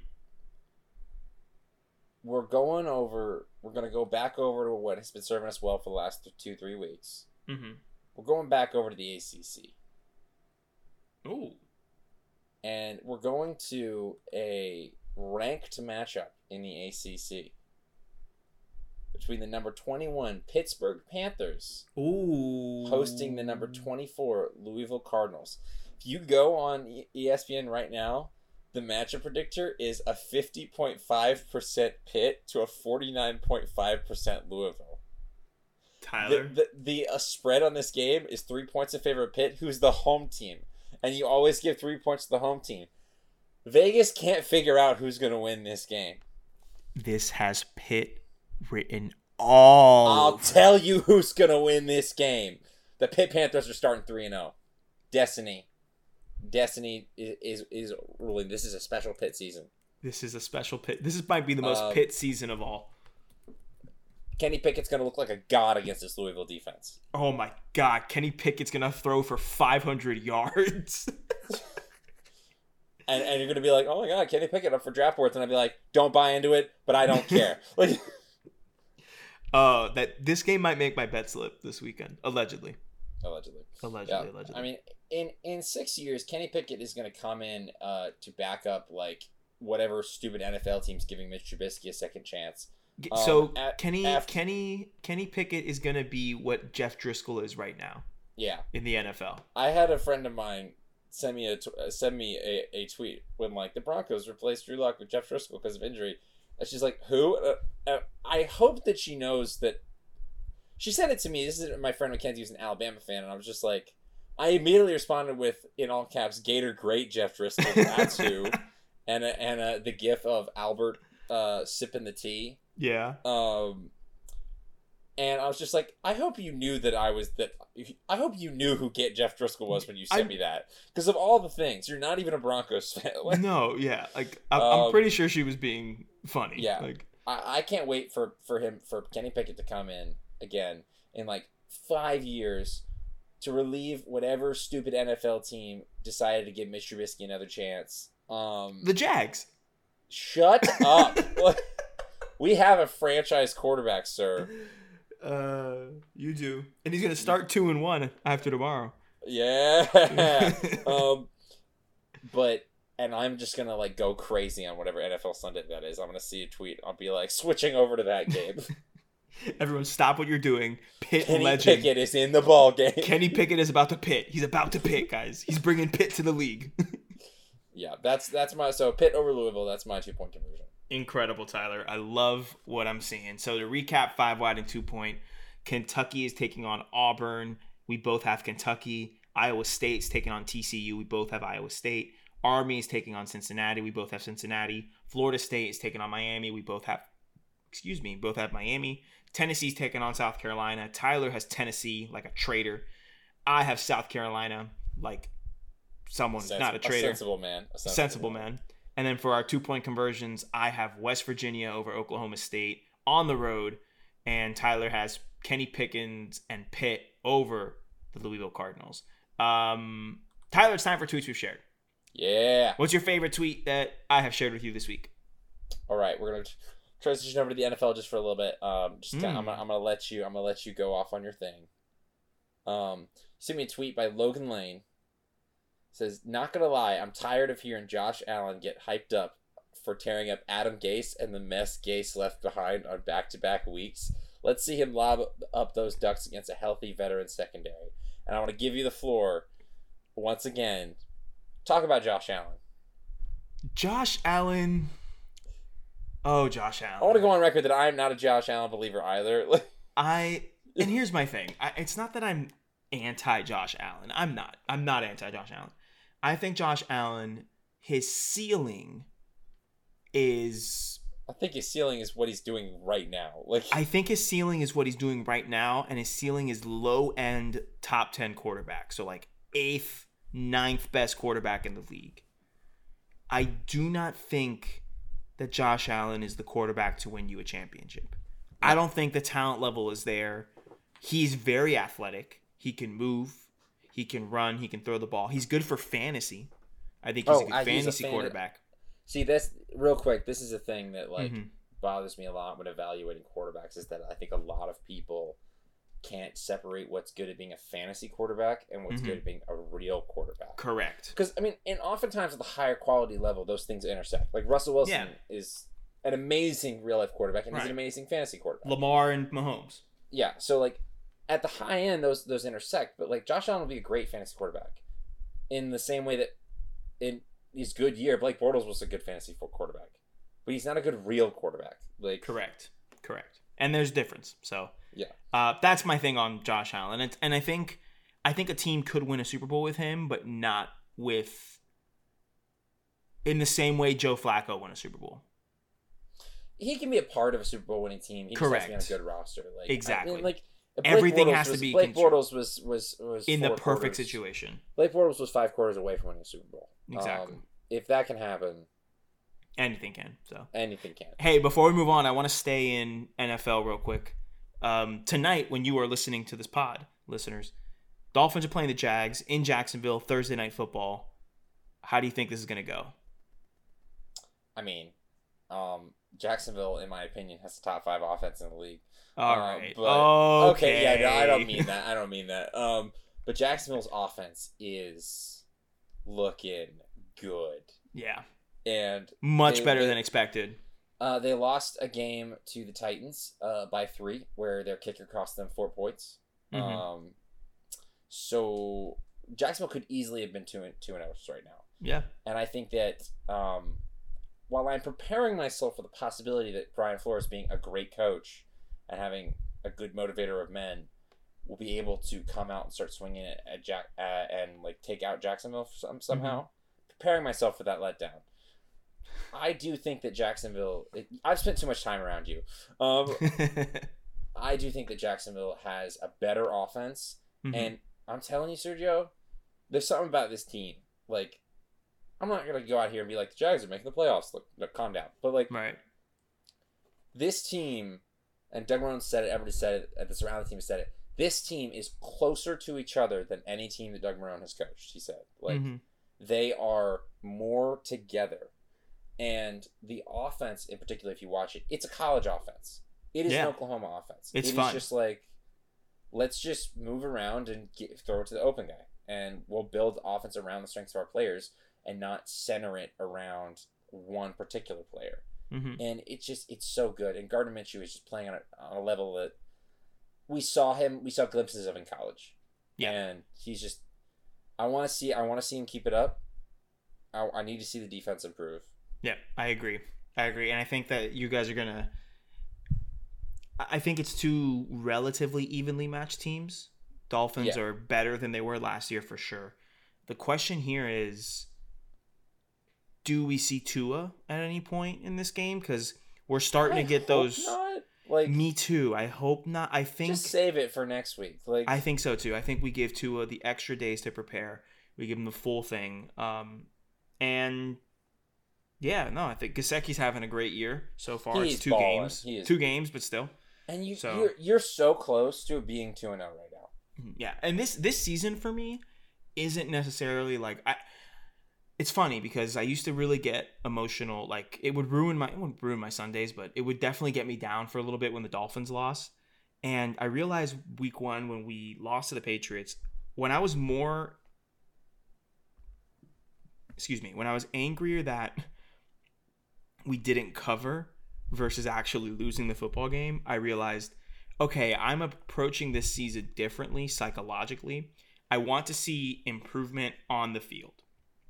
We're going over. We're gonna go back over to what has been serving us well for the last two three weeks. Mhm. We're going back over to the ACC, Ooh. and we're going to a ranked matchup in the ACC between the number twenty one Pittsburgh Panthers Ooh. hosting the number 24 Louisville Cardinals. If you go on ESPN right now, the matchup predictor is a 50.5% Pitt to a 49.5% Louisville. The, Tyler. the, the uh, spread on this game is three points in favor of Pitt, who's the home team. And you always give three points to the home team. Vegas can't figure out who's going to win this game. this has Pitt written all. I'll tell you who's going to win this game. The Pitt Panthers are starting 3 and 0. Destiny. Destiny is, is is ruling. This is a special pit season. this is a special pit. This is, might be the most Um, Pitt season of all. Kenny Pickett's going to look like a god against this Louisville defense. Oh my God, Kenny Pickett's gonna throw for 500 yards. And, and you're going to be like, oh my god, Kenny Pickett up for draft boards. And I'd be like, don't buy into it, but I don't care. like, uh, that this game might make my bet slip this weekend, allegedly. allegedly. Allegedly, Yeah, allegedly. I mean, in in six years, Kenny Pickett is going to come in uh, to back up like whatever stupid NFL team's giving Mitch Trubisky a second chance. Um, so a- Kenny af- Kenny Kenny Pickett is gonna be what Jeff Driskel is right now Yeah, in the NFL. I had a friend of mine send me a uh, send me a, a tweet when like the Broncos replaced Drew Lock with Jeff Driskel because of injury, and she's like, "Who?" Uh, uh, I hope that she knows that. She sent it to me. This is my friend Mackenzie, who's an Alabama fan, and I was just like, I immediately responded with in all caps, "Gator great, Jeff Driskel." That's who, and a, and a, the gif of Albert uh, sipping the tea. Yeah. Um, and I was just like, I hope you knew that I was that. I hope you knew who Get Jeff Driskel was when you sent I- me that. Because of all the things, you're not even a Broncos fan. Like, no, yeah. Like I'm, I'm Um, pretty sure she was being funny. Yeah. Like I, I can't wait for for him for Kenny Pickett to come in again in like five years to relieve whatever stupid NFL team decided to give Mitch Trubisky another chance. Um, the Jags. shut up. We have a franchise quarterback, sir. Uh, you do, and he's gonna start two and one after tomorrow. Yeah. um, but and I'm just gonna like go crazy on whatever NFL Sunday that is. I'm gonna see a tweet. I'll be like switching over to that game. Everyone, stop what you're doing. Pitt Kenny legend. Pickett is in the ball game. Kenny Pickett is about to pit. He's about to pit, guys. He's bringing Pitt to the league. yeah, that's that's my so Pitt over Louisville. That's my two point conversion. Incredible, Tyler. I love what I'm seeing. So to recap, five wide and two point. Kentucky is taking on Auburn. We both have Kentucky. Iowa State's taking on TCU. We both have Iowa State. Army is taking on Cincinnati. We both have Cincinnati. Florida State is taking on Miami. We both have, excuse me, both have Miami. Tennessee's taking on South Carolina. Tyler has Tennessee like a traitor. I have South Carolina like someone Sens- not a traitor sensible man. A sensible man. And then for our two point conversions, I have West Virginia over Oklahoma State on the road, and Tyler has Kenny Pickens and Pitt over the Louisville Cardinals. Um, Tyler, it's time for tweets we've shared. Yeah. What's your favorite tweet that I have shared with you this week? All right, we're gonna transition over to the NFL just for a little bit. Um, just kinda, I'm, Mm. gonna, I'm gonna let you I'm gonna let you go off on your thing. Um, sent me a tweet by Logan Lane. Says, not gonna lie, I'm tired of hearing Josh Allen get hyped up for tearing up Adam Gase and the mess Gase left behind on back to back weeks. Let's see him lob up those ducks against a healthy veteran secondary. And I want to give you the floor once again. Talk about Josh Allen. Josh Allen. Oh, Josh Allen. I want to go on record that I'm not a Josh Allen believer either. I and here's my thing. I, it's not that I'm anti Josh Allen. I'm not. I'm not anti Josh Allen. I think Josh Allen, his ceiling is. I think his ceiling is what he's doing right now. Like I think his ceiling is what he's doing right now, and his ceiling is low end top ten quarterback. So like eighth, ninth best quarterback in the league. I do not think that Josh Allen is the quarterback to win you a championship. I don't think the talent level is there. He's very athletic. He can move. He can run. He can throw the ball. He's good for fantasy. I think he's Oh, a good I- he's a fantasy fan- quarterback. See, this real quick. This is a thing that like Mhm. bothers me a lot when evaluating quarterbacks is that I think a lot of people can't separate what's good at being a fantasy quarterback and what's Mhm. good at being a real quarterback. Correct. Because I mean, and oftentimes at the higher quality level, those things intersect. Like Russell Wilson Yeah. is an amazing real life quarterback and he's an amazing fantasy quarterback. Lamar and Mahomes. yeah, so like at the high end, those those intersect. But like Josh Allen will be a great fantasy quarterback, in the same way that in his good year, Blake Bortles was a good fantasy quarterback, but he's not a good real quarterback. Like Correct. Correct. And there's difference. So Yeah. uh, that's my thing on Josh Allen. And, and I think I think a team could win a Super Bowl with him, but not with in the same way Joe Flacco won a Super Bowl. he can be a part of a Super Bowl winning team. He just has to be on a good roster. Like Exactly. I mean, like Blake Everything Bortles has to was- be Blake contri- Bortles was was was In the perfect quarters- situation. Blake Bortles was five quarters away from winning a Super Bowl. Exactly. Um, if that can happen, Anything can. So anything can. Hey, before we move on, I want to stay in NFL real quick. Um, tonight, when you are listening to this pod, listeners, Dolphins are playing the Jags in Jacksonville Thursday night football. How do you think this is going to go? I mean, um, Jacksonville, in my opinion, has the top five offense in the league. All Um, right. but- okay. yeah, no, I don't mean that. I don't mean that. Um, but Jacksonville's offense is looking good, Yeah, and much They- better they- than expected. Uh, they lost a game to the Titans uh, by three, where their kicker cost them four points. Mhm. Um, so Jacksonville could easily have been two and two and zero right now. Yeah. And I think that um, while I'm preparing myself for the possibility that Brian Flores, being a great coach and having a good motivator of men, will be able to come out and start swinging it at Jack uh, and like take out Jacksonville some, somehow. Preparing myself for that letdown. I do think that Jacksonville. It, I've spent too much time around you. Um, I do think that Jacksonville has a better offense Mhm. and I'm telling you, Sergio, there's something about this team. Like, I'm not gonna go out here and be like the Jags are making the playoffs. Look, look calm down. But like right. this team, and Doug Marrone said it. Everybody said it. And the surrounding team said it. This team is closer to each other than any team that Doug Marrone has coached. He said, like Mhm. they are more together, and the offense in particular, if you watch it, it's a college offense. It is Yeah. an Oklahoma offense. It's It is fun. just like let's just move around and get, throw it to the open guy, and we'll build offense around the strengths of our players and not center it around one particular player. Mhm. And it's just it's so good. And Gardner Minshew is just playing on a, on a level that we saw him we saw glimpses of in college. Yeah. and he's just I want to see I want to see him keep it up. I, I need to see the defense improve. Yeah, I agree. I agree, and I think that you guys are gonna. I I think it's two relatively evenly matched teams. Dolphins Yeah. are better than they were last year for sure. The question here is, do we see Tua at any point in this game? Because we're starting I to get those. Not. Like Me too. I hope not. I think. just save it for next week. Like I think so too. I think we give Tua the extra days to prepare. We give him the full thing. Um, and yeah, no, I think Gesicki's having a great year so far. He's it's two balling. games, two games, but still, and you so- you're you're so close to being two and zero right now. Mm-hmm, yeah. And this this season for me isn't necessarily like I. It's funny because I used to really get emotional. Like it would ruin my it wouldn't ruin my Sundays, but it would definitely get me down for a little bit when the Dolphins lost. And I realized week one when we lost to the Patriots, when I was more excuse me, when I was angrier that we didn't cover versus actually losing the football game, I realized, okay, I'm approaching this season differently psychologically. I want to see improvement on the field.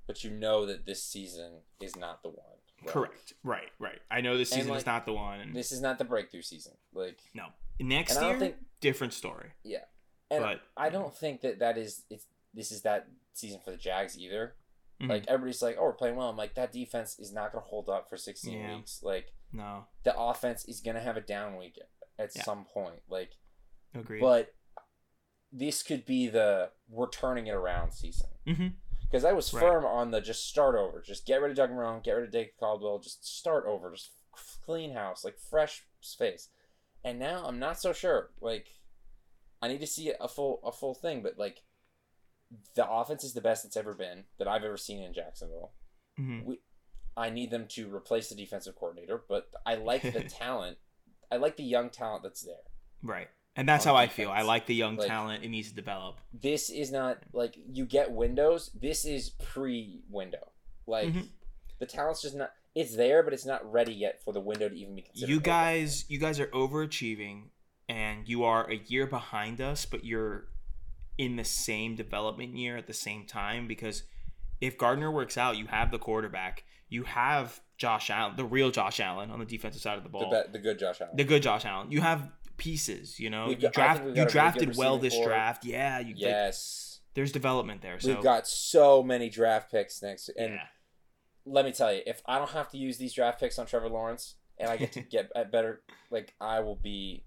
But you know that this season is not the one. Like, Correct. Right. Right. I know this season is not the one. This is not the breakthrough season. Like, no. Next year, think- different story. Yeah. And But- I don't think that that is it's this is that season for the Jags either. Mhm. Like everybody's like, oh, we're playing well. I'm like, that defense is not going to hold up for 16 Yeah. weeks. Like No. the offense is going to have a down week at Yeah. some point. Like, Agreed. but this could be the we're turning it around season. Because I was Right. firm on the just start over, just get rid of Doug Marrone, get rid of Dave Caldwell, just start over, just clean house, like fresh space. And now I'm not so sure. Like, I need to see a full a full thing, but like, the offense is the best it's ever been that I've ever seen in Jacksonville. Mhm. We, I need them to replace the defensive coordinator, but I like the talent. I like the young talent that's there. Right. And that's how I feel. I like the young Like- talent. It needs to develop. this is not like you get windows. This is pre window. Like Mhm. the talent's just not. It's there, but it's not ready yet for the window to even be considered. You open. guys, you guys are overachieving, and you are a year behind us, but you're in the same development year at the same time. Because if Gardner works out, you have the quarterback. You have Josh Allen, the real Josh Allen, on the defensive side of the the, ball. be- the good Josh Allen. the good Josh Allen. You have pieces. You know, We've you got- I think draft. You got a really good drafted well this core. draft. Yeah, you. like, yes, there's development there. So we've got so many draft picks next, and yeah. let me tell you, if I don't have to use these draft picks on Trevor Lawrence, and I get to get better, like I will be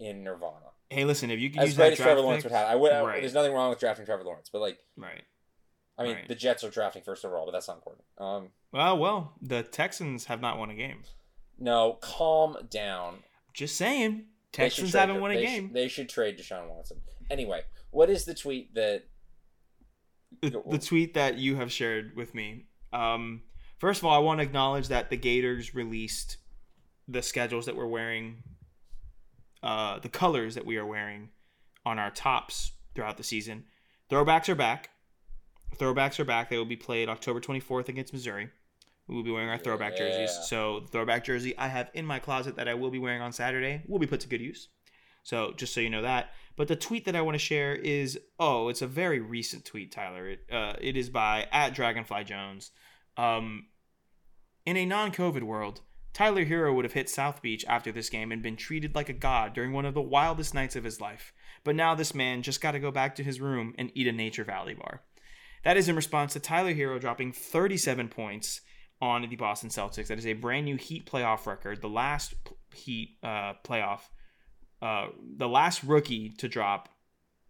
in nirvana. Hey, listen, if you can As use that as Trevor Lawrence pick- would have, I would. Right. There's nothing wrong with drafting Trevor Lawrence, but like, Right. I mean, Right. the Jets are drafting first overall, but that's not important. Um, Well, well, the Texans have not won a game. no, calm down. Just saying, Texans haven't won a they game. They should trade Deshaun Watson. Anyway, what is the tweet that? the, the tweet that you have shared with me. Um, first of all, I want to acknowledge that the Gators released the schedules that we're wearing, uh, the colors that we are wearing on our tops throughout the season. Throwbacks are back. Throwbacks are back. They will be played October 24th against Missouri. We will be wearing our throwback jerseys. So the throwback jersey I have in my closet that I will be wearing on Saturday will be put to good use. So just so you know that. But the tweet that I want to share is oh, it's a very recent tweet, Tyler. It uh, it is by at Dragonfly Jones. Um, in a non-COVID world, Tyler Herro would have hit South Beach after this game and been treated like a god during one of the wildest nights of his life. But now this man just got to go back to his room and eat a Nature Valley bar. That is in response to Tyler Herro dropping 37 points on the Boston Celtics. That is a brand new Heat playoff record. The last Heat uh, playoff, uh, the last rookie to drop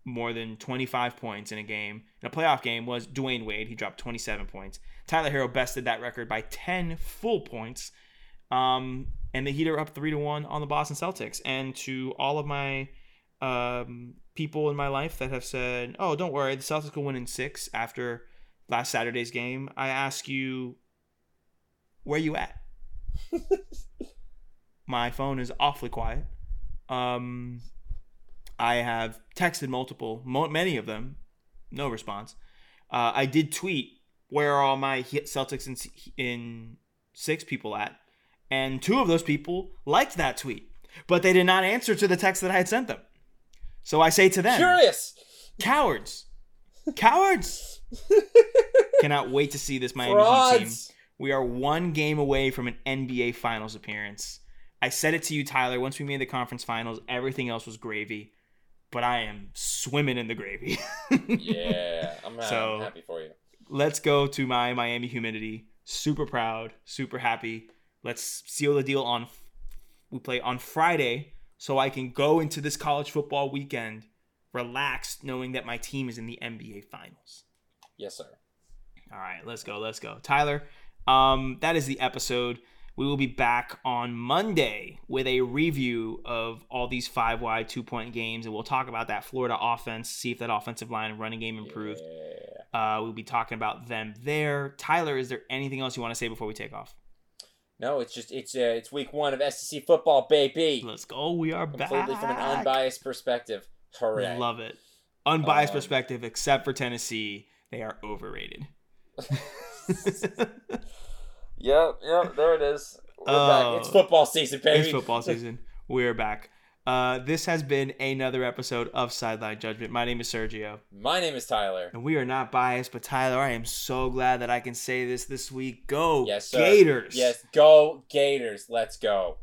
more than 25 points in a game, in a playoff game, was Dwyane Wade. He dropped 27 points. Tyler Herro bested that record by 10 full points. Um, and the Heat are up 3 to 1 on the Boston Celtics. And to all of my um, people in my life that have said, oh, don't worry, the Celtics will win in six after last Saturday's game, I ask you, where you at? my phone is awfully quiet. Um, I have texted multiple, mo- many of them, no response. Uh, I did tweet where are all my Celtics in, in six people at, and two of those people liked that tweet, but they did not answer to the text that I had sent them. So I say to them, Curious. cowards, cowards. Cannot wait to see this Miami Heat team. We are one game away from an NBA Finals appearance. I said it to you, Tyler. Once we made the conference finals, everything else was gravy. But I am swimming in the gravy. Yeah, I'm, So- I'm happy for you. Let's go to my Miami humidity. Super proud, super happy. Let's seal the deal on. We play on Friday, so I can go into this college football weekend relaxed, knowing that my team is in the NBA Finals. Yes, sir. All right, let's go. Let's go. Tyler, um, that is the episode. We will be back on Monday with a review of all these five wide two point games, and we'll talk about that Florida offense, see if that offensive line and running game improved. Yeah. Uh, we'll be talking about them there. Tyler, is there anything else you want to say before we take off? No, it's just it's uh, it's week one of SEC football, baby. Let's go. We are Completely back. from an unbiased perspective. Hooray! Love it. Unbiased Um, perspective, except for Tennessee, they are overrated. Yep, yep, there it is. We're Oh. back. It's football season, baby. It's football season. We're back. Uh, this has been another episode of Sideline Judgment. My name is Sergio, My name is Tyler. and we are not biased, but Tyler, I am so glad that I can say this this week. Go Yes, sir. Gators! Yes, go Gators. Let's go.